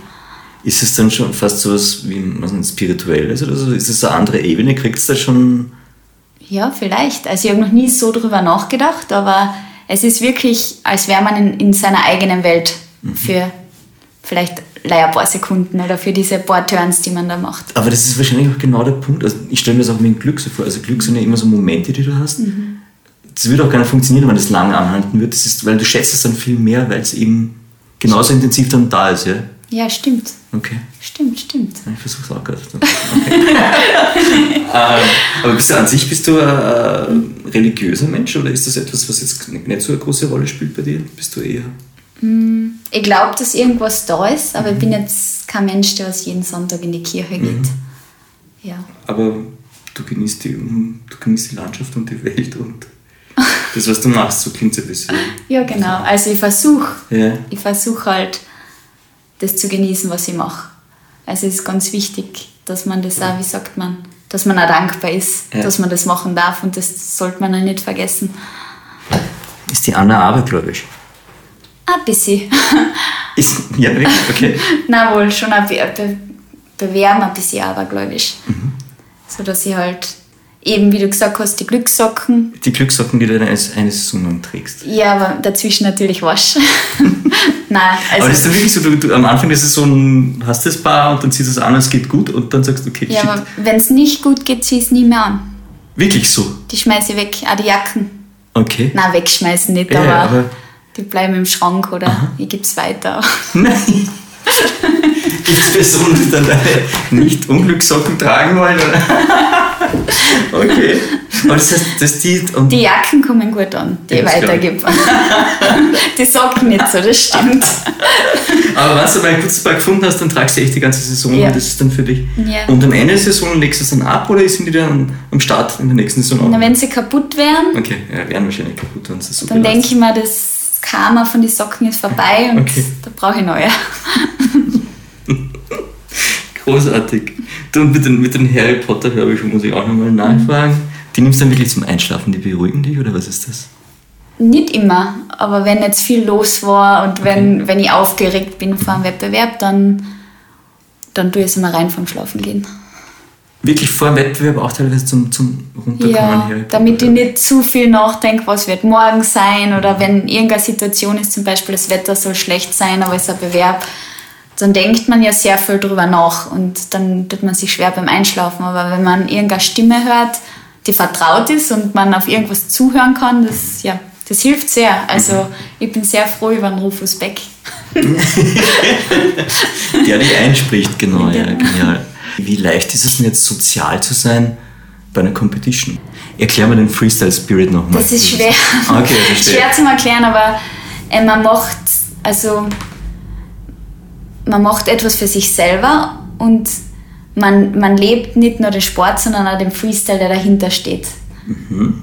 Ist es dann schon fast so was wie was spirituelles oder so? Ist es eine andere Ebene? Kriegt es da schon. Ja, vielleicht. Also ich habe noch nie so drüber nachgedacht, aber es ist wirklich, als wäre man in, in seiner eigenen Welt mhm. für vielleicht ein paar Sekunden oder für diese paar Turns, die man da macht. Aber das ist wahrscheinlich auch genau der Punkt. Also ich stelle mir das auch mit dem Glück so vor. Also Glück sind ja immer so Momente, die du hast. Mhm. Das würde auch gar nicht funktionieren, wenn das lange anhalten würde. Das ist, weil du schätzt es dann viel mehr, weil es eben genauso intensiv dann da ist, ja? Ja, stimmt. Okay. Stimmt, stimmt. Ich versuche es auch gerade. Okay. ähm, aber bist du an sich bist du ein religiöser Mensch oder ist das etwas, was jetzt nicht so eine große Rolle spielt bei dir? Bist du eher hm, ich glaube, dass irgendwas da ist, aber mhm. ich bin jetzt kein Mensch, der jeden Sonntag in die Kirche geht. Mhm. Ja. Aber du genießt, die, du genießt die Landschaft und die Welt und das, was du machst, so klingt es ein bisschen. Ja, genau. Also ich versuche ja. ich versuch halt, das zu genießen, was ich mache. Also es ist ganz wichtig, dass man das auch, wie sagt man, dass man auch dankbar ist, ja. dass man das machen darf und das sollte man auch nicht vergessen. Ist die Anna abergläubisch? Ein bisschen. Ist, ja, wirklich? Okay. Na wohl, schon ein be bewerben ein bisschen abergläubisch. Mhm. So dass ich halt eben, wie du gesagt hast, die Glückssocken. Die Glückssocken, die du dann als eine Saison trägst. Ja, aber dazwischen natürlich wasch. Nein, also. Aber das ist dann wirklich so, du, du, am Anfang der Saison hast du das Paar und dann ziehst du es an, es geht gut und dann sagst du, okay, Ja, shit. aber wenn es nicht gut geht, zieh es nie mehr an. Wirklich so? Die schmeiße ich weg, auch die Jacken. Okay. Nein, wegschmeißen nicht, ja, aber, aber die bleiben im Schrank oder Aha. ich gebe es weiter. Nein. Gibt es Personen, die dann deine nicht Unglückssocken tragen wollen? Oder? okay. Aber das dass die, die Jacken kommen gut an, die ich weitergebe. die Socken nicht so, das stimmt. Aber wenn du mal ein gutes Paar gefunden hast, dann tragst du echt die ganze Saison ja. und das ist dann für dich. Ja. Und am Ende der Saison legst du es dann ab oder sind die dann am Start in der nächsten Saison? Na, wenn sie kaputt wären. Okay, ja, wären wahrscheinlich kaputt, wenn sie so Dann denke ich mir, das Karma von den Socken ist vorbei und okay. da brauche ich neue. Großartig. Du, mit den, mit den Harry Potter Hörbüchern muss ich auch nochmal nachfragen. Die nimmst du dann wirklich zum Einschlafen, die beruhigen dich oder was ist das? Nicht immer, aber wenn jetzt viel los war und wenn, okay. wenn ich aufgeregt bin vor einem Wettbewerb, dann, dann tue ich es immer rein vom Schlafen gehen wirklich vor dem Wettbewerb auch teilweise zum, zum Runterkommen ja, her. Damit ich nicht zu viel nachdenke, was wird morgen sein oder wenn irgendeine Situation ist, zum Beispiel das Wetter soll schlecht sein, aber es ist ein Bewerb, dann denkt man ja sehr viel drüber nach und dann tut man sich schwer beim Einschlafen. Aber wenn man irgendeine Stimme hört, die vertraut ist und man auf irgendwas zuhören kann, das, ja, das hilft sehr. Also ich bin sehr froh über den Rufus Beck. Der dich einspricht, genau, ja, genial. Wie leicht ist es denn jetzt sozial zu sein bei einer Competition? Erklär mir den Freestyle Spirit nochmal. Das ist schwer. Okay, schwer zu erklären, aber äh, man macht, also man macht etwas für sich selber und man, man lebt nicht nur den Sport, sondern auch den Freestyle, der dahinter steht. Mhm.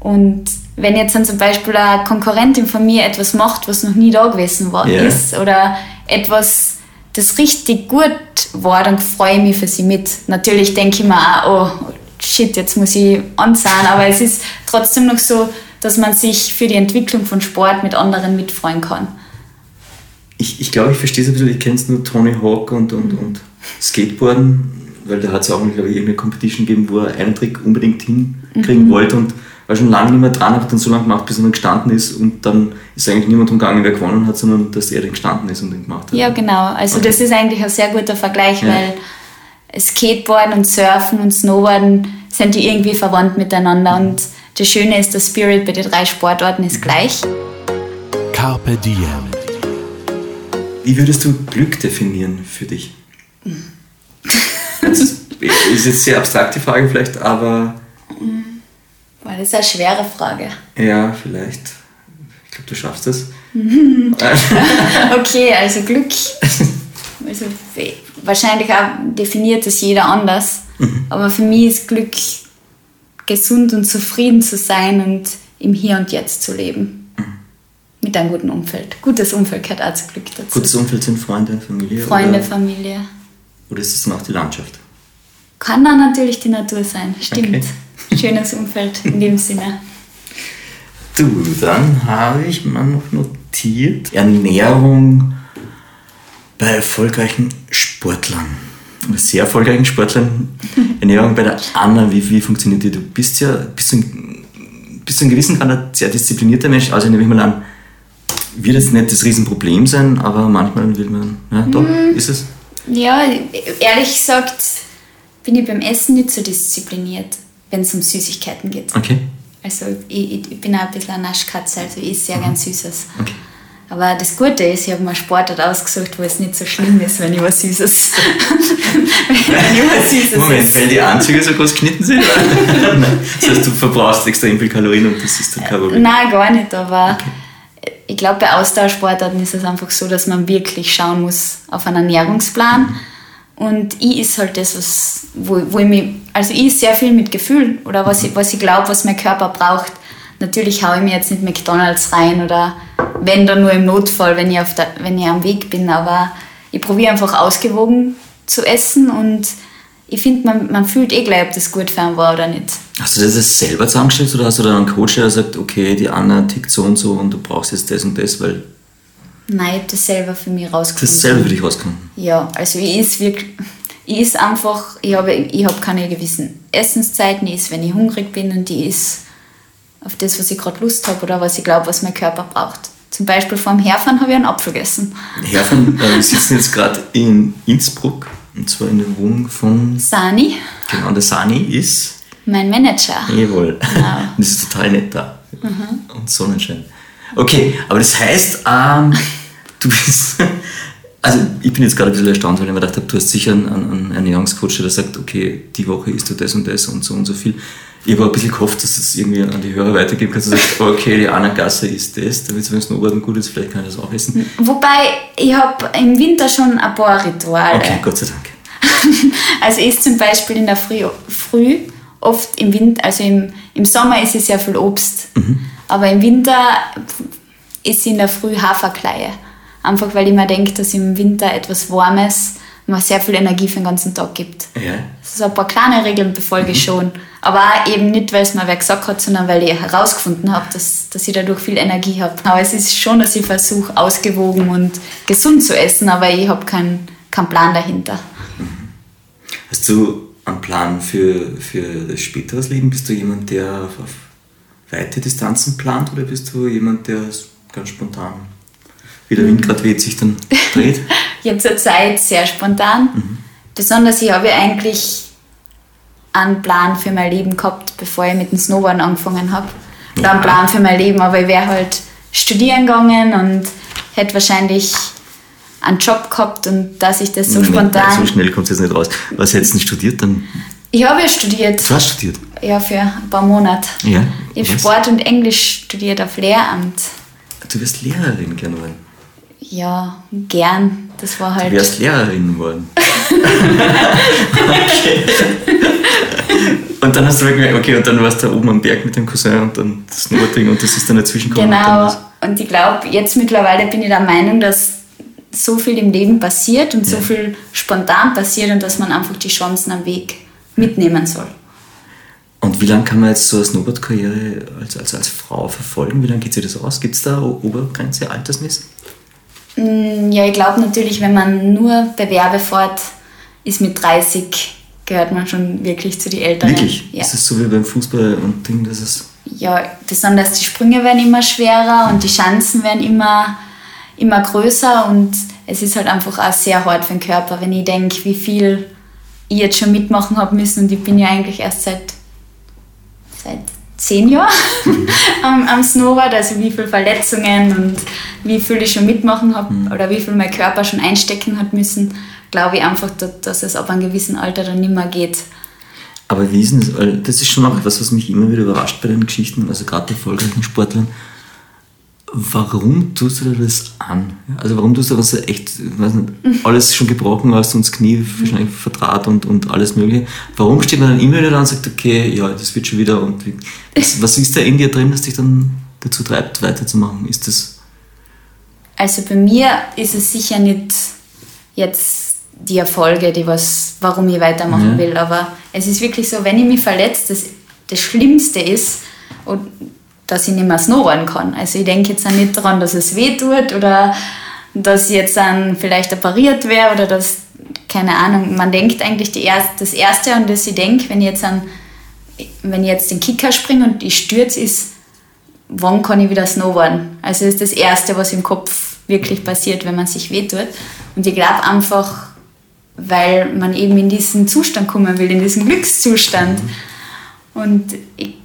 Und wenn jetzt dann zum Beispiel eine Konkurrentin von mir etwas macht, was noch nie da gewesen war, yeah. ist, oder etwas das richtig gut war, dann freue ich mich für sie mit. Natürlich denke ich mir auch, oh shit, jetzt muss ich anzahlen, aber es ist trotzdem noch so, dass man sich für die Entwicklung von Sport mit anderen mitfreuen kann. Ich, ich glaube, ich verstehe es ein bisschen, ich kenne es nur Tony Hawk und, und, und Skateboarden, weil da hat es auch, glaube ich, irgendeine Competition gegeben, wo er einen Trick unbedingt hinkriegen mhm. wollte und war schon lange nicht mehr dran, habe dann so lange gemacht, bis er dann gestanden ist und dann ist eigentlich niemand umgegangen, wer gewonnen hat, sondern dass er dann gestanden ist und den gemacht hat. Ja, genau. Also Okay. das ist eigentlich ein sehr guter Vergleich, Ja. weil Skateboarden und Surfen und Snowboarden sind die irgendwie verwandt miteinander und das Schöne ist, der Spirit bei den drei Sportarten ist gleich. Carpe Diem. Wie würdest du Glück definieren für dich? Das ist jetzt eine sehr abstrakte Frage vielleicht, aber Boah, Das ist eine schwere Frage. ja, vielleicht. Ich glaube, du schaffst es. Okay, also Glück. Also wahrscheinlich auch definiert das jeder anders. Aber für mich ist Glück, gesund und zufrieden zu sein und im Hier und Jetzt zu leben. Mit einem guten Umfeld. Gutes Umfeld gehört auch zu Glück dazu. Gutes Umfeld sind Freunde, Familie? Freunde, oder, Familie. oder ist es dann auch die Landschaft? Kann dann natürlich die Natur sein. Stimmt. Okay. Schönes Umfeld in dem Sinne. Du, dann habe ich mal noch notiert. Ernährung bei erfolgreichen Sportlern. Oder sehr erfolgreichen Sportlern. Ernährung bei der Anna, wie, wie funktioniert die? Du bist ja bist ein, bist ein gewissen Grad ein sehr disziplinierter Mensch, also nehme ich mal an, wird jetzt nicht das Riesenproblem sein, aber manchmal will man, ja doch, ist es. Ja, ehrlich gesagt bin ich beim Essen nicht so diszipliniert, wenn es um Süßigkeiten geht. Okay. Also ich, ich, bin auch ein bisschen eine Naschkatze, also ich esse sehr gern Süßes. Mhm. Okay. Aber das Gute ist, ich habe mir einen Sportart ausgesucht, wo es nicht so schlimm ist, wenn ich was Süßes, wenn ich was Süßes Moment, esse. weil die Anzüge so groß geschnitten sind? Das heißt, du verbrauchst extrem viel Kalorien und das ist dann kein Problem. Nein, gar nicht, aber ich glaube, bei Ausdauersportarten ist es einfach so, dass man wirklich schauen muss auf einen Ernährungsplan. Und ich ist halt das, was, wo, wo ich mich, also ich sehr viel mit Gefühl oder was ich, ich glaube, was mein Körper braucht. Natürlich haue ich mir jetzt nicht McDonalds rein oder wenn dann nur im Notfall, wenn ich, auf der, wenn ich am Weg bin, aber ich probiere einfach ausgewogen zu essen und ich finde, man, man fühlt eh gleich, ob das gut für einen war oder nicht. Hast du das jetzt selber zusammengestellt oder hast du dann einen Coach, der sagt, okay, die Anna tickt so und so und du brauchst jetzt das und das, weil Nein, ich habe das selber für mich rausgefunden. das selber für dich rauskommt? Ja, also ich is wirklich, ich is einfach, ich habe ich hab keine gewissen Essenszeiten, ich is, wenn ich hungrig bin und ich is auf das, was ich gerade Lust habe oder was ich glaube, was mein Körper braucht. Zum Beispiel vorm Herfahren habe ich einen Apfel gegessen. Herfahren, äh, wir sitzen jetzt gerade in Innsbruck und zwar in der Wohnung von, Sani, genau, der Sani ist, mein Manager. jawohl, Genau. und das ist total nett da und Sonnenschein. Okay, aber das heißt, ähm, du bist, also ich bin jetzt gerade ein bisschen erstaunt, weil ich mir gedacht habe, du hast sicher einen, einen Ernährungscoach, der sagt, okay, die Woche isst du das und das und so und so viel. Ich habe ein bisschen gehofft, dass du das irgendwie an die Hörer weitergeben kannst und sagst, okay, die Anna Gasser isst das, damit es beim Snowboarden gut ist, vielleicht kann ich das auch essen. Wobei, ich habe im Winter schon ein paar Rituale. Okay, Gott sei Dank. Also ich esse zum Beispiel in der Früh, früh oft im Winter, also im, im Sommer ist es sehr viel Obst, aber im Winter ist in der Früh Haferkleie. Einfach weil ich mir denke, dass im Winter etwas Warmes mir sehr viel Energie für den ganzen Tag gibt. Ja. So ein paar kleine Regeln befolge ich schon. Aber auch eben nicht, weil es mir wer gesagt hat, sondern weil ich herausgefunden habe, dass, dass ich dadurch viel Energie habe. Aber es ist schon, dass ich versuche, ausgewogen und gesund zu essen, aber ich habe keinen keinen Plan dahinter. Hast du einen Plan für, für das späteres Leben? Bist du jemand, der auf, auf weite Distanzen plant oder bist du jemand, der es ganz spontan, wie der Wind gerade weht, sich dann dreht? Jetzt zur Zeit sehr spontan. Besonders ich habe eigentlich einen Plan für mein Leben gehabt, bevor ich mit dem Snowboarden angefangen habe. Oder einen Plan für mein Leben, aber ich wäre halt studieren gegangen und hätte wahrscheinlich einen Job gehabt und dass ich das so Moment, spontan... So schnell kommt es jetzt nicht raus. Was hättest du denn studiert? Dann, Ich habe ja studiert, du hast studiert. ja, für ein paar Monate. Ja. Ich habe? Sport und Englisch studiert auf Lehramt. Du wirst Lehrerin gern worden. Ja, gern. Das war Du halt... wärst Lehrerin geworden. okay. Und dann hast du gemerkt, okay, und dann warst du da oben am Berg mit dem Cousin und dann das Snowboarding und das ist dann dazwischen gekommen. und Genau. was- Und ich glaube, jetzt mittlerweile bin ich der Meinung, dass so viel im Leben passiert und so Ja. viel spontan passiert und dass man einfach die Chancen am Weg mitnehmen soll. Und wie lange kann man jetzt so eine Snowboard-Karriere als, als, als Frau verfolgen? Wie lange geht sich das aus? Gibt es da Obergrenze altersmäßig? Mm, Ja, ich glaube natürlich, wenn man nur Bewerbe fährt, ist mit 30 gehört man schon wirklich zu den Älteren. Wirklich? Ja. Ist es so wie beim Fußball und Ding, dass es. ja, besonders die Sprünge werden immer schwerer und die Chancen werden immer, immer größer und es ist halt einfach auch sehr hart für den Körper, wenn ich denke, wie viel ich jetzt schon mitmachen habe müssen und ich bin ja eigentlich erst seit, seit zehn Jahren am, am Snowboard, also wie viele Verletzungen und wie viel ich schon mitmachen habe mhm. oder wie viel mein Körper schon einstecken hat müssen, glaube ich einfach, dass es ab einem gewissen Alter dann nicht mehr geht. Aber wie ist denn das? Das ist schon auch etwas, was mich immer wieder überrascht bei den Geschichten, also gerade bei erfolgreichen Sportlern. Warum tust du dir das an? Also warum tust du das echt, weiß nicht, alles schon gebrochen hast und das Knie wahrscheinlich verdraht und, und alles mögliche. Warum steht man dann immer wieder da und sagt, okay, ja, das wird schon wieder und was, was ist da in dir drin, das dich dann dazu treibt, weiterzumachen? Ist das... Also bei mir ist es sicher nicht jetzt die Erfolge, die was, warum ich weitermachen ja. will. Aber es ist wirklich so, wenn ich mich verletze, das, das Schlimmste ist, dass ich nicht mehr snowboarden kann. Also ich denke jetzt auch nicht daran, dass es weh tut oder dass ich jetzt dann vielleicht operiert wäre oder dass, keine Ahnung, man denkt eigentlich die erste, das Erste an das ich denke, wenn ich jetzt an, wenn ich jetzt den Kicker springe und ich stürze, ist, wann kann ich wieder snowboarden? Also das ist das Erste, was im Kopf wirklich passiert, wenn man sich wehtut. Und ich glaube einfach, weil man eben in diesen Zustand kommen will, in diesen Glückszustand. Und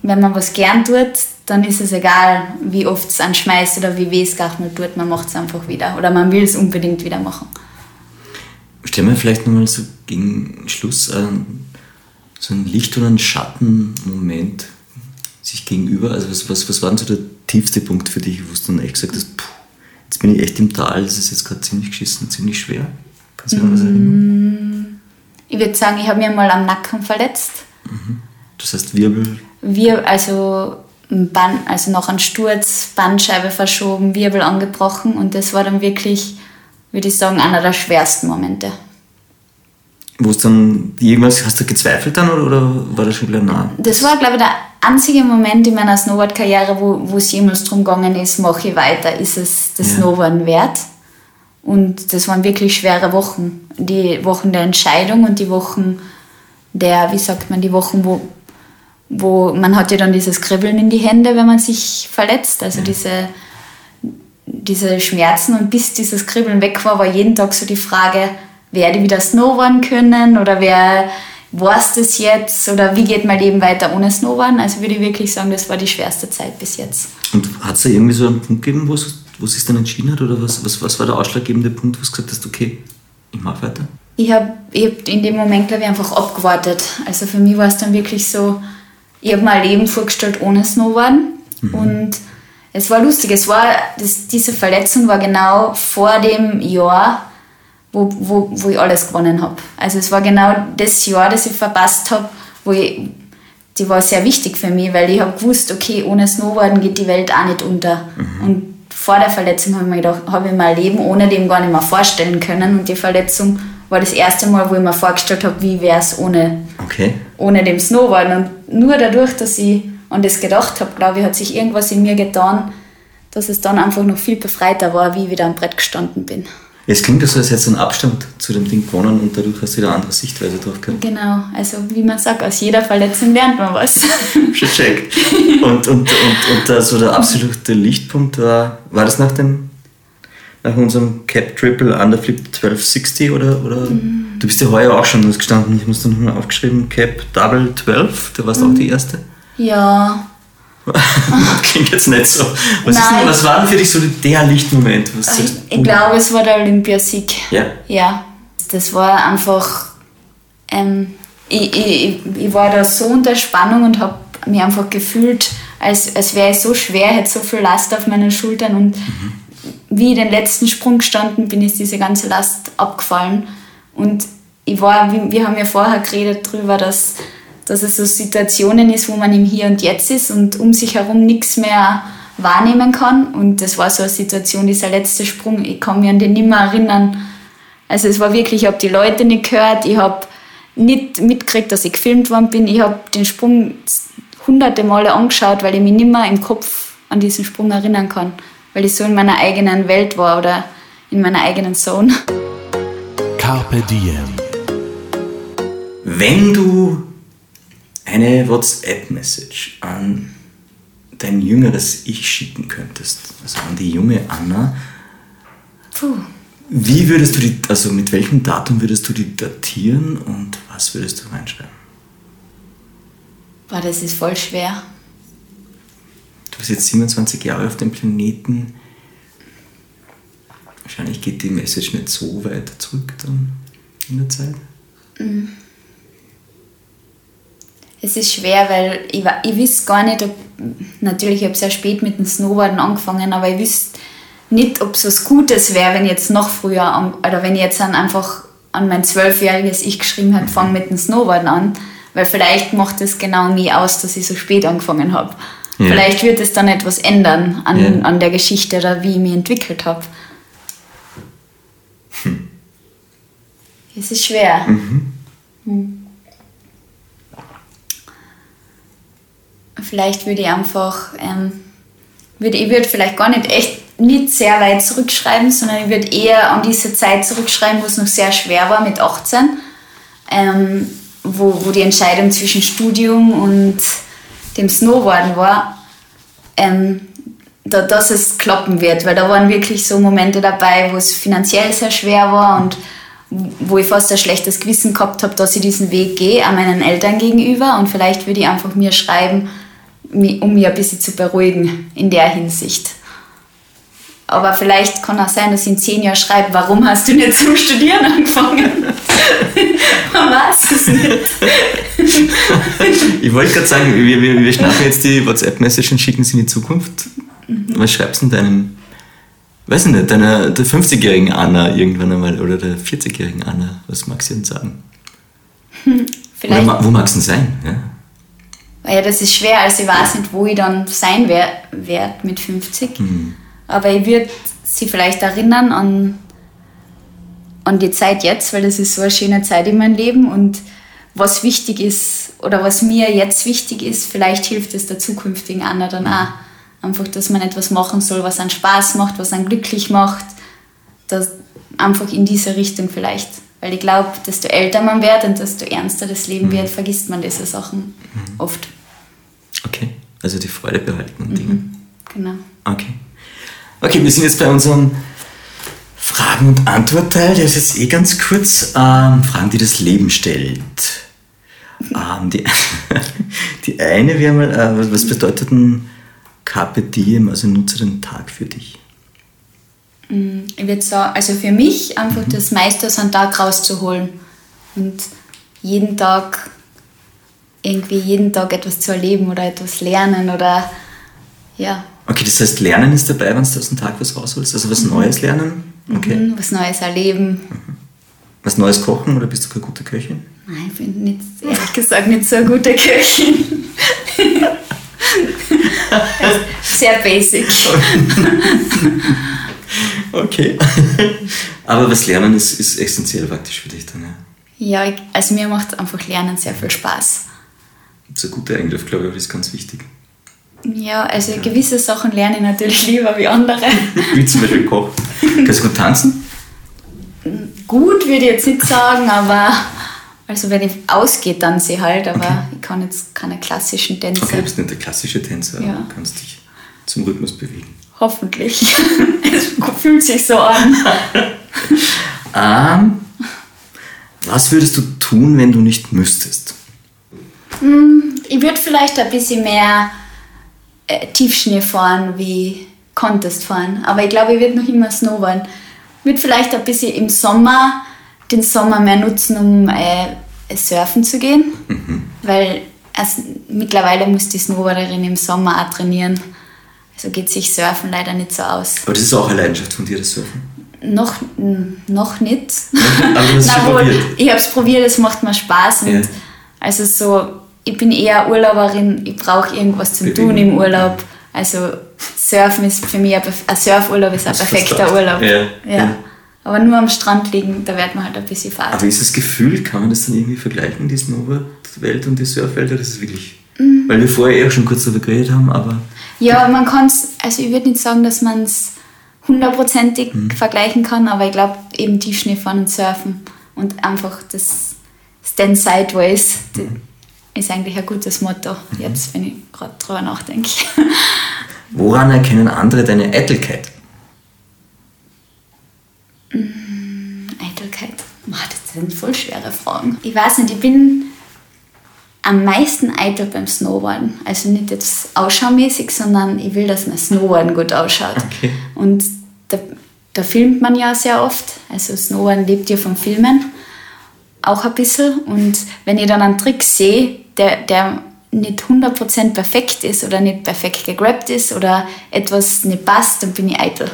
wenn man was gern tut, dann ist es egal, wie oft es anschmeißt oder wie weh es gar nicht tut, man macht es einfach wieder oder man will es unbedingt wieder machen. Stell mir vielleicht nochmal so gegen Schluss ähm, so ein Licht- oder ein Schattenmoment sich gegenüber. Also was, was, was war denn so der tiefste Punkt für dich, wo du dann echt gesagt hast, puh, jetzt bin ich echt im Tal, das ist jetzt gerade ziemlich geschissen, ziemlich schwer? Kannst du dich an was erinnern? Ich würde sagen, ich habe mir mal am Nacken verletzt. Mhm. Das heißt Wirbel? Wir, also, Band, also nach einem Sturz, Bandscheibe verschoben, Wirbel angebrochen und das war dann wirklich, würde ich sagen, einer der schwersten Momente. Wo es dann irgendwas, hast du gezweifelt dann oder, oder war das schon wieder nah? Das war, glaube ich, der einzige Moment in meiner Snowboard-Karriere, wo, wo es jemals darum gegangen ist, mache ich weiter, ist es das ja. Snowboarden wert? Und das waren wirklich schwere Wochen. Die Wochen der Entscheidung und die Wochen der, wie sagt man, die Wochen, wo, wo man hat ja dann dieses Kribbeln in die Hände, wenn man sich verletzt. Also diese, diese Schmerzen und bis dieses Kribbeln weg war, war jeden Tag so die Frage, werde ich wieder snowboarden können oder wer war es das jetzt oder wie geht mein Leben weiter ohne Snowboarden? Also würde ich wirklich sagen, das war die schwerste Zeit bis jetzt. Und hat es da irgendwie so einen Punkt gegeben, wo es sich dann entschieden hat? Oder was, was, was war der ausschlaggebende Punkt, wo du gesagt hast, okay, ich mache weiter? Ich habe hab in dem Moment, glaube ich, einfach abgewartet. Also für mich war es dann wirklich so, ich habe mir ein Leben vorgestellt ohne Snowboarden. Mhm. Und es war lustig. Es war, das, diese Verletzung war genau vor dem Jahr, wo, wo, wo ich alles gewonnen habe. Also es war genau das Jahr, das ich verpasst habe, wo ich, die war sehr wichtig für mich, weil ich habe gewusst, okay, ohne Snowboarden geht die Welt auch nicht unter. Mhm. Und vor der Verletzung habe ich mir gedacht, habe ich mein Leben ohne dem gar nicht mehr vorstellen können. Und die Verletzung war das erste Mal, wo ich mir vorgestellt habe, wie wäre es ohne, okay. ohne dem Snowboarden. Und nur dadurch, dass ich an das gedacht habe, glaube ich, hat sich irgendwas in mir getan, dass es dann einfach noch viel befreiter war, wie ich wieder am Brett gestanden bin. Es klingt so, als hättest du einen Abstand zu dem Ding gewonnen und dadurch hast du wieder eine andere Sichtweise drauf gehabt. Genau, also wie man sagt, aus jeder Verletzung lernt man was. Schon check. Und, und, und, und also der absolute Lichtpunkt war, war das nach dem nach unserem Cap Triple Underflip 1260 oder, oder mm. du bist ja heuer auch schon gestanden, ich muss da nochmal aufgeschrieben, Cap Double 12, da warst du mm. auch die erste? Ja, Klingt jetzt nicht so. Was, ist denn, was war denn für dich so der Lichtmoment? Was ich, ich glaube, es war der Olympiasieg. Ja? Ja. Das war einfach. Ähm, ich, ich, ich war da so unter Spannung und habe mich einfach gefühlt, als, als wäre ich so schwer, hätte so viel Last auf meinen Schultern. Und mhm. Wie ich den letzten Sprung gestanden bin, ist diese ganze Last abgefallen. Und ich war, wir haben ja vorher geredet darüber, dass dass es so Situationen ist, wo man im Hier und Jetzt ist und um sich herum nichts mehr wahrnehmen kann. Und das war so eine Situation, dieser letzte Sprung, ich kann mich an den nicht mehr erinnern. Also es war wirklich, ich habe die Leute nicht gehört, ich habe nicht mitgekriegt, dass ich gefilmt worden bin. Ich habe den Sprung hunderte Male angeschaut, weil ich mich nicht mehr im Kopf an diesen Sprung erinnern kann. Weil ich so in meiner eigenen Welt war oder in meiner eigenen Zone. Carpe Diem. Wenn du eine WhatsApp-Message an dein jüngeres Ich schicken könntest, also an die junge Anna, Puh. wie würdest du die, also mit welchem Datum würdest du die datieren und was würdest du reinschreiben? Boah, das ist voll schwer. Du bist jetzt 27 Jahre auf dem Planeten. Wahrscheinlich geht die Message nicht so weit zurück dann in der Zeit. Es ist schwer, weil ich, ich weiß gar nicht, ob. Natürlich, ich habe sehr spät mit dem Snowboarden angefangen, aber ich wüsste nicht, ob es was Gutes wäre, wenn ich jetzt noch früher, oder wenn ich jetzt dann einfach an mein zwölfjähriges Ich geschrieben hätte, fang mit dem Snowboarden an. Weil vielleicht macht es genau mich aus, dass ich so spät angefangen habe. Ja. Vielleicht wird es dann etwas ändern an, Ja. an der Geschichte oder wie ich mich entwickelt habe. Es ist schwer. Vielleicht würde ich einfach, ähm, würde, ich würde vielleicht gar nicht echt nicht sehr weit zurückschreiben, sondern ich würde eher an diese Zeit zurückschreiben, wo es noch sehr schwer war mit 18, ähm, wo, wo die Entscheidung zwischen Studium und dem Snowboarden war, ähm, da, dass es klappen wird, weil da waren wirklich so Momente dabei, wo es finanziell sehr schwer war und wo ich fast ein schlechtes Gewissen gehabt habe, dass ich diesen Weg gehe, an meinen Eltern gegenüber und vielleicht würde ich einfach mir schreiben, um mich ein bisschen zu beruhigen in der Hinsicht. Aber vielleicht kann auch sein, dass ich in zehn Jahren schreibe, warum hast du nicht zum Studieren angefangen? Man weiß es nicht. Ich wollte gerade sagen, wir, wir, wir schnappen jetzt die WhatsApp-Message und schicken sie in die Zukunft. Was schreibst du denn deinem, weiß ich nicht, deiner der 50-jährigen Anna irgendwann einmal oder der 40-jährigen Anna? Was magst du denn sagen? Oder Vielleicht, ma- wo magst du denn sein? Ja? ja, das ist schwer, also ich weiß nicht, wo ich dann sein werde werd mit 50. Aber ich würde sie vielleicht erinnern an, an die Zeit jetzt, weil das ist so eine schöne Zeit in meinem Leben und was wichtig ist oder was mir jetzt wichtig ist, vielleicht hilft es der zukünftigen Anna dann auch. Einfach, dass man etwas machen soll, was einen Spaß macht, was einen glücklich macht. Das einfach in diese Richtung vielleicht. Weil ich glaube, desto älter man wird und desto ernster das Leben wird, vergisst man diese Sachen oft. Okay, also die Freude behalten und Dinge. Genau. Okay. Okay, wir sind jetzt bei unserem Fragen- und Antwortteil. Der ist jetzt eh ganz kurz. Ähm, Fragen, die das Leben stellt. Ähm, die, die eine wäre mal, äh, was- bedeutet ein Carpe Diem, also nutze den Tag für dich? Ich würde sagen, also für mich einfach das meiste aus einem Tag rauszuholen und jeden Tag irgendwie jeden Tag etwas zu erleben oder etwas lernen oder ja, Okay, das heißt, Lernen ist dabei, wenn du aus dem Tag was rausholst? Also was Neues lernen? Okay. mhm, was Neues erleben. Was Neues kochen oder bist du keine gute Köchin? Nein, ich bin nicht, ehrlich gesagt nicht so eine gute Köchin. Sehr basic. Okay. Aber was Lernen ist, ist essentiell praktisch für dich dann, ja. Ja, ich, also mir macht einfach Lernen sehr viel Spaß. Das ist gute Eigenschaft, glaube ich, ist ganz wichtig. Ja, also gewisse Sachen lerne ich natürlich lieber wie andere. Wie zum Beispiel Kochen. Kannst du gut tanzen? Gut würde ich jetzt nicht sagen, aber also wenn ich ausgehe, tanze ich halt, aber ich kann jetzt keine klassischen Tänze. Okay, du bist nicht der klassische Tänzer, Ja. du kannst dich zum Rhythmus bewegen. Hoffentlich. es fühlt sich so an. Ähm, was würdest du tun, wenn du nicht müsstest? Ich würde vielleicht ein bisschen mehr äh, Tiefschnee fahren wie Contest fahren, aber ich glaube, ich würde noch immer snowboarden. Ich würde vielleicht ein bisschen im Sommer den Sommer mehr nutzen, um äh, surfen zu gehen, weil erst, mittlerweile muss die Snowboarderin im Sommer auch trainieren. Also geht sich Surfen leider nicht so aus. Aber das ist auch eine Leidenschaft von dir, das Surfen. Noch, noch nicht. Aber du hast Na wohl, probiert. ich habe es probiert, es macht mir Spaß. Ja. Also so, ich bin eher Urlauberin, ich brauche irgendwas zum Bewegung. Tun im Urlaub. Also Surfen ist für mich, ein, ein Surfurlaub ist ein Das ist perfekter fast Urlaub. Ja, Ja. Aber nur am Strand liegen, da wird man halt ein bisschen fahren. Aber ist das Gefühl, kann man das dann irgendwie vergleichen, die Snowboard-Welt und die Surfwelt? Oder ist es wirklich... Mhm. Weil wir vorher eh schon kurz darüber geredet haben, aber... Ja, man kann es, also ich würde nicht sagen, dass man es hundertprozentig Mhm. vergleichen kann, aber ich glaube eben Tiefschneefahren und Surfen und einfach das Stand Sideways, die, ist eigentlich ein gutes Motto, jetzt, wenn ich gerade drüber nachdenke. Woran erkennen andere deine Eitelkeit? Eitelkeit. Boah, das sind voll schwere Fragen. Ich weiß nicht, ich bin am meisten eitel beim Snowboarden. Also nicht jetzt ausschaumäßig, sondern ich will, dass mein Snowboarden gut ausschaut. Okay. Und da, da filmt man ja sehr oft. Also Snowboarden lebt ja vom Filmen auch ein bisschen. Und wenn ich dann einen Trick sehe, der, der nicht 100% perfekt ist oder nicht perfekt gegrabt ist oder etwas nicht passt, dann bin ich eitel.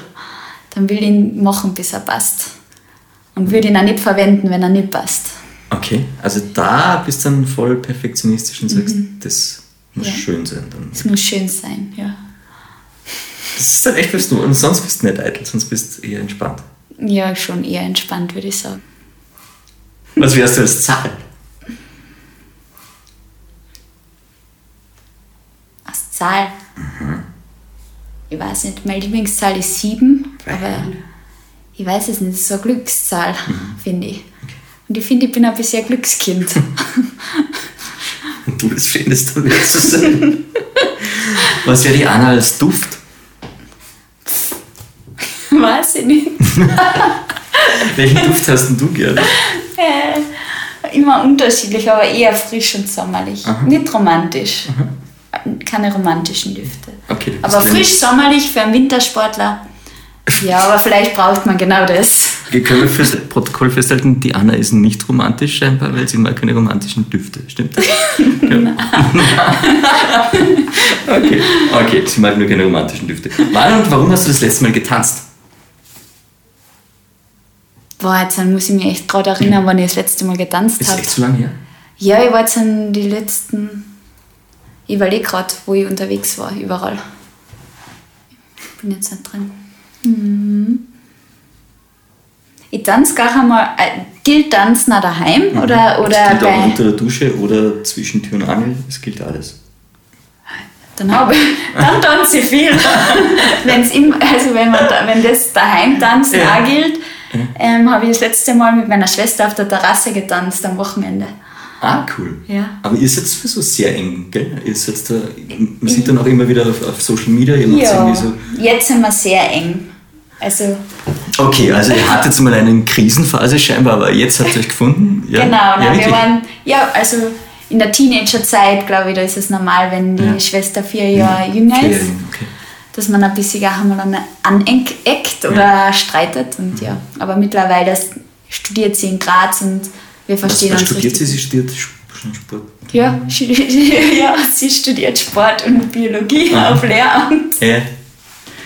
Dann will ich ihn machen, bis er passt. Und würde ihn auch nicht verwenden, wenn er nicht passt. Okay, also da bist du dann voll perfektionistisch und sagst, das muss Ja. schön sein. Dann. Es muss schön sein, ja. Das ist dann echt bist du. Und sonst bist du nicht eitel, sonst bist du eher entspannt. Ja, schon eher entspannt, würde ich sagen. Was wärst du als Zahl? Zahl. Ich weiß nicht, meine Lieblingszahl ist 7, Weil? aber ich weiß es nicht, es ist so eine Glückszahl, finde ich. Und ich finde, ich bin ein bisschen ein Glückskind. Und du das findest, dann wert zu sein. Was wäre die Anna als Duft? weiß ich nicht. Welchen Duft hast denn du gerne? Äh, immer unterschiedlich, aber eher frisch und sommerlich. Nicht romantisch. Keine romantischen Düfte. Okay, aber frisch sommerlich für einen Wintersportler. Ja, aber vielleicht braucht man genau das. Wir können wir fürs Protokoll festhalten, die Anna ist nicht romantisch scheinbar, weil sie mag keine romantischen Düfte. Stimmt das? Okay. okay, sie mag nur keine romantischen Düfte. Wann und warum hast du das letzte Mal getanzt? Boah, jetzt muss ich mich echt gerade erinnern, wann ich das letzte Mal getanzt Ist habe. echt so lange her? Ja, ich war jetzt an die letzten. Ich überlege gerade, wo ich unterwegs war, überall. Ich bin jetzt nicht drin. Mhm. Ich tanze gar einmal. Äh, gilt Tanzen auch daheim oder, oder das gilt auch unter der Dusche oder zwischen Tür und Angel, es gilt alles. Dann, habe ich, dann tanze ich viel. Wenn's im, also wenn, man da, wenn das daheim tanzen Ja. auch gilt, ähm, habe ich das letzte Mal mit meiner Schwester auf der Terrasse getanzt am Wochenende. Ah, cool. Ja. Aber ihr seid sowieso sehr eng, gell? Ihr seid da, man sieht dann auch immer wieder auf, auf Social Media, ihr macht Ja, irgendwie so. jetzt sind wir sehr eng. Also, Okay, also ihr hattet mal eine Krisenphase scheinbar, aber jetzt habt ihr euch gefunden. Ja, genau, ja, wir waren, ja, also in der Teenagerzeit, glaube ich, da ist es normal, wenn die Ja. Schwester vier Jahre jünger Okay, ist, okay. dass man ein bisschen auch einmal an- aneckt oder streitet. Und ja, aber mittlerweile studiert sie in Graz und wir Was, verstehen was uns studiert sie? richtig. Sie studiert Sport. Ja, ja, sie studiert Sport und Biologie auf Lehramt. Ja.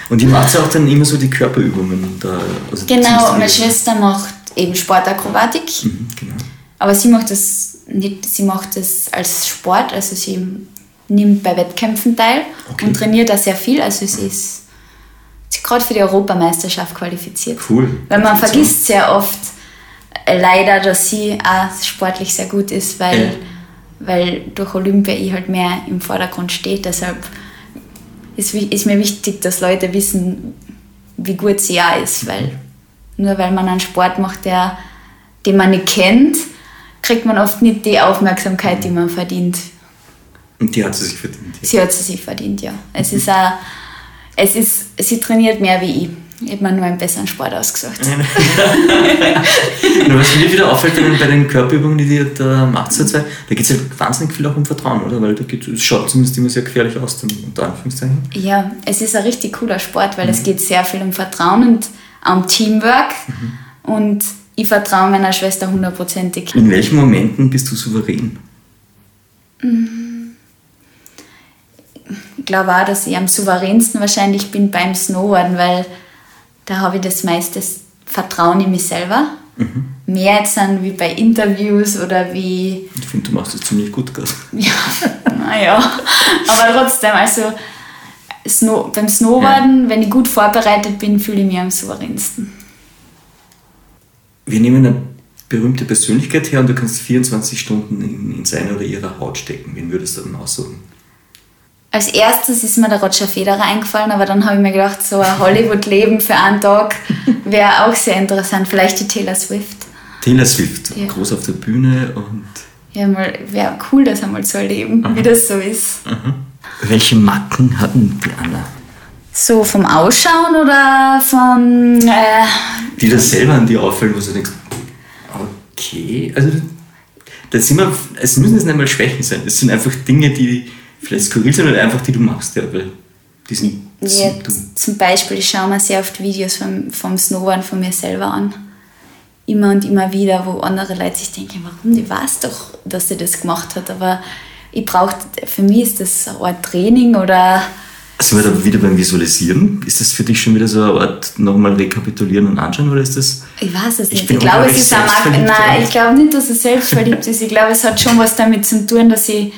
Und ihr macht auch dann immer so die Körperübungen da. Also Genau, meine die- Schwester macht eben Sportakrobatik. Mhm, genau. Aber sie macht das nicht, sie macht das als Sport, also sie nimmt bei Wettkämpfen teil Okay. und trainiert da sehr viel. Also sie ist, gerade für die Europameisterschaft qualifiziert. Cool. Weil man vergisst sehr oft äh, leider, dass sie auch sportlich sehr gut ist, weil, Ja. weil durch Olympia ich halt mehr im Vordergrund steht. Deshalb ist, ist mir wichtig, dass Leute wissen, wie gut sie auch ist, weil nur weil man einen Sport macht, der, den man nicht kennt, kriegt man oft nicht die Aufmerksamkeit, die man verdient. Und die hat sie sich verdient. Sie hat sie sich verdient, ja. Es ist auch, es ist, sie trainiert mehr wie ich. Ich habe mir nur einen besseren Sport ausgesucht. Nur was mir wieder auffällt bei den, Körperübungen, die ihr da macht, so zwei, da geht es ja wahnsinnig viel auch um Vertrauen, oder? Weil da geht, es schaut zumindest immer sehr gefährlich aus, dann unter Anführungszeichen. Ja, es ist ein richtig cooler Sport, weil es geht sehr viel um Vertrauen und um Teamwork. Und ich vertraue meiner Schwester hundertprozentig. In welchen Momenten bist du souverän? Ich glaube auch, dass ich am souveränsten wahrscheinlich bin beim Snowboarden, weil da habe ich das meiste Vertrauen in mich selber. Mehr jetzt dann wie bei Interviews oder wie, Ich finde, du machst das ziemlich gut gerade. ja, naja, aber trotzdem, also Snow, beim Snowboarden, wenn ich gut vorbereitet bin, fühle ich mich am souveränsten. Wir nehmen eine berühmte Persönlichkeit her und du kannst 24 Stunden in, in seine oder ihre Haut stecken. Wen würdest du dann aussuchen? Als erstes ist mir der Roger Federer eingefallen, aber dann habe ich mir gedacht, so ein Hollywood-Leben für einen Tag wäre auch sehr interessant. Vielleicht die Taylor Swift. Taylor Swift, Ja. groß auf der Bühne und ja, mal wäre cool, das einmal zu erleben, wie das so ist. Welche Macken hatten die Anna? So vom Ausschauen oder vom. Äh, Die das selber an dir auffällen, wo du denkst, okay, also das sind wir, es müssen jetzt nicht mal Schwächen sein, es sind einfach Dinge, die vielleicht skurril sind oder einfach die du machst, ja, weil die sind ja, zum Beispiel, ich schaue mir sehr oft Videos vom, vom Snowboarden von mir selber an. Immer und immer wieder, wo andere Leute sich denken, warum, die weiß doch, dass sie das gemacht hat. Aber ich brauche, für mich ist das eine Art Training oder Sind wir da wieder beim Visualisieren? Ist das für dich schon wieder so eine Art nochmal rekapitulieren und anschauen oder ist das Ich weiß es Ich nicht. bin Ich, glaube, es ist auch selbstverliebt, Nein, ich glaube nicht, dass es selbstverliebt ist. Ich glaube, es hat schon was damit zu tun, dass ich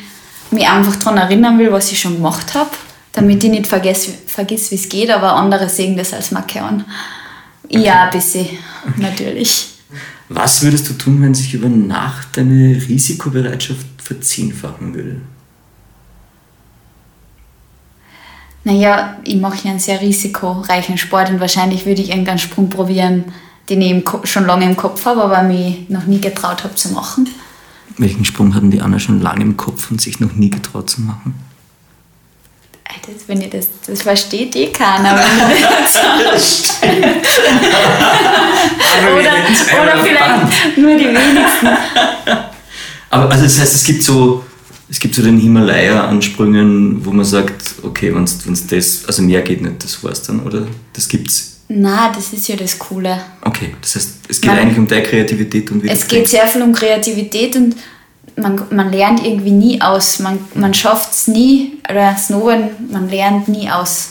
mich einfach daran erinnern will, was ich schon gemacht habe, damit ich nicht vergesse, vergiss, wie es geht, aber andere sehen das als Macke an. Ja, ein bisschen, natürlich. Was würdest du tun, wenn sich über Nacht deine Risikobereitschaft verzehnfachen würde? Naja, ich mache ja einen sehr risikoreichen Sport und wahrscheinlich würde ich irgendeinen Sprung probieren, den ich schon lange im Kopf habe, aber mich noch nie getraut habe zu machen. Welchen Sprung hatten die Anna schon lange im Kopf und sich noch nie getraut zu machen? Das, wenn ihr das, das versteht eh keiner. Wenn ihr das oder, oder vielleicht nur die wenigsten. Aber also das heißt, es gibt so, es gibt so den Himalaya an Sprüngen, wo man sagt, okay, wenn es das, also mehr geht nicht, das war's dann, oder? Das gibt's. Na, das ist ja das Coole. Okay, das heißt, es geht Man- eigentlich um deine Kreativität und wie Es geht sehr viel um Kreativität und man, man lernt irgendwie nie aus. Man, man schafft es nie, oder Snowboarden, man lernt nie aus.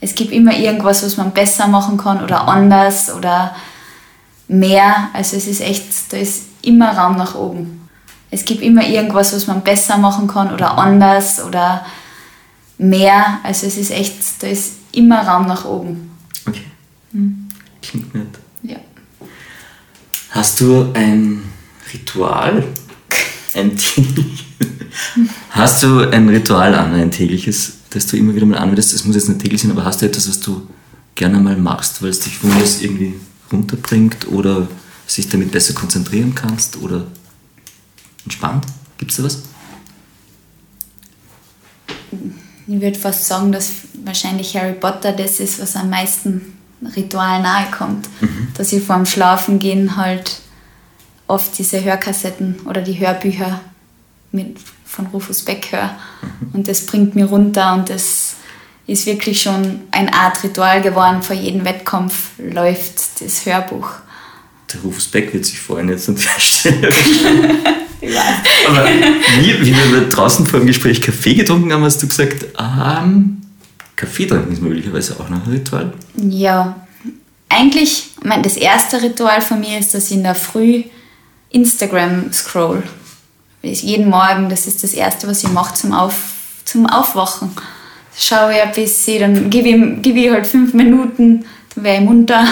Es gibt immer irgendwas, was man besser machen kann oder anders oder mehr. Also es ist echt, da ist immer Raum nach oben. Es gibt immer irgendwas, was man besser machen kann oder anders oder mehr. Also es ist echt, da ist immer Raum nach oben. Okay. Klingt nett. Ja. Hast du ein Ritual? Ein hast du ein Ritual an, ein tägliches, das du immer wieder mal anwendest? Das muss jetzt nicht täglich sein, aber hast du etwas, was du gerne mal machst, weil es dich von das irgendwie runterbringt oder sich damit besser konzentrieren kannst oder entspannt? Gibt es da was? Ich würde fast sagen, dass wahrscheinlich Harry Potter das ist, was am meisten Ritual nahe kommt. Dass ich vorm Schlafen gehen halt oft diese Hörkassetten oder die Hörbücher mit, von Rufus Beck höre. Und das bringt mir runter und das ist wirklich schon ein Art Ritual geworden. Vor jedem Wettkampf läuft das Hörbuch. Der Rufus Beck wird sich freuen jetzt an der Stelle. Aber wie, wie wir draußen vor dem Gespräch Kaffee getrunken haben, hast du gesagt, ähm, Kaffee trinken ist möglicherweise auch noch ein Ritual. Ja, eigentlich, ich mein, das erste Ritual von mir ist, dass ich in der Früh Instagram scroll. Ich- Jeden Morgen, das ist das erste, was ich mache zum, Auf, zum Aufwachen. Schaue ich ein bisschen, dann gebe ich, gebe ich halt fünf Minuten, dann wäre ich munter.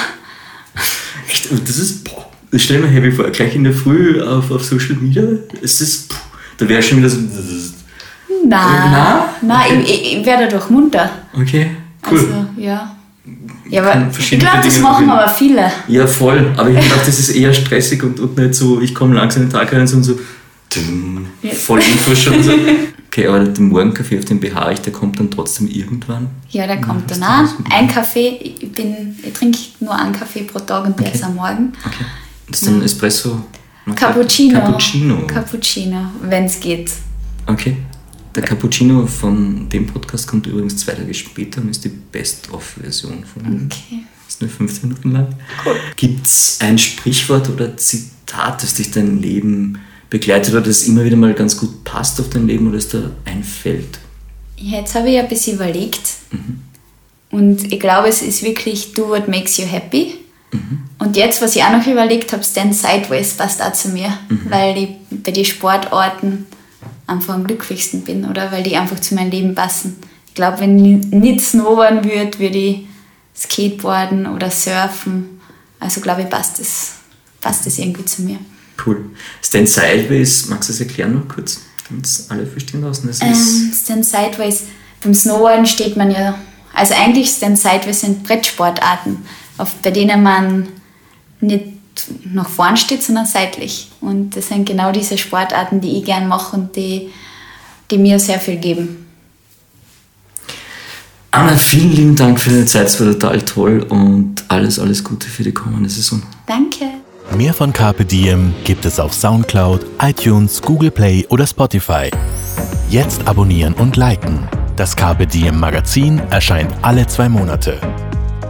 Echt, das ist, boah, das stell mir heavy vor, gleich in der Früh auf, auf Social Media, ist das, puh, da wäre schon wieder so, Nein, Na? nein ich, ich, ich werde dadurch munter. okay, cool. Also, ja. Ja, aber ich glaube, das Dinge machen aber viele. Ja, voll, aber ich gedacht, das ist eher stressig und, und nicht so, ich komme langsam in den Tag rein und so, dum, Ja. voll Info schon so. Okay, aber der Morgenkaffee auf den BH, der kommt dann trotzdem irgendwann. Ja, der kommt danach. Ein Kaffee, ich, bin, ich trinke nur einen Kaffee pro Tag und der Okay. ist am Morgen. Okay. Das ist dann Espresso. Cappuccino. Cappuccino. Cappuccino, wenn es geht. Okay. Der Cappuccino von dem Podcast kommt übrigens zwei Tage später und ist die Best-of-Version von ihm. Okay. Ist nur 15 Minuten lang. Gibt es ein Sprichwort oder Zitat, das dich dein Leben begleitet oder das immer wieder mal ganz gut passt auf dein Leben oder das da einfällt? Jetzt habe ich ein bisschen überlegt. Und ich glaube, es ist wirklich do what makes you happy. Und jetzt, was ich auch noch überlegt habe, Stand Sideways passt auch zu mir, weil ich bei den Sportarten einfach am glücklichsten bin oder weil die einfach zu meinem Leben passen. Ich glaube, wenn ich nicht snowboarden würde, würde ich Skateboarden oder surfen. Also glaube ich, passt das, passt das irgendwie zu mir. Cool. Stand Sideways, magst du das erklären noch kurz, damit es alle verstehen draußen? Das ist, Ähm, Stand Sideways. Beim Snowboarden steht man ja, also eigentlich Stand Sideways sind Brettsportarten, auf, bei denen man nicht nach vorn steht, sondern seitlich. Und das sind genau diese Sportarten, die ich gern mache und die, die mir sehr viel geben. Anna, vielen lieben Dank für deine Zeit, es war total toll und alles, alles Gute für die kommende Saison. Danke. Mehr von Carpe Diem gibt es auf Soundcloud, iTunes, Google Play oder Spotify. Jetzt abonnieren und liken. Das Carpe Diem Magazin erscheint alle zwei Monate.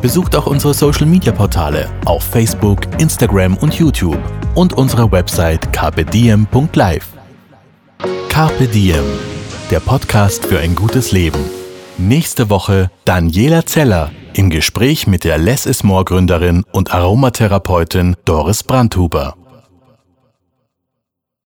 Besucht auch unsere Social Media Portale auf Facebook, Instagram und YouTube und unsere Website carpediem.live. Carpe Diem, der Podcast für ein gutes Leben. Nächste Woche Daniela Zeller im Gespräch mit der Less is More Gründerin und Aromatherapeutin Doris Brandhuber.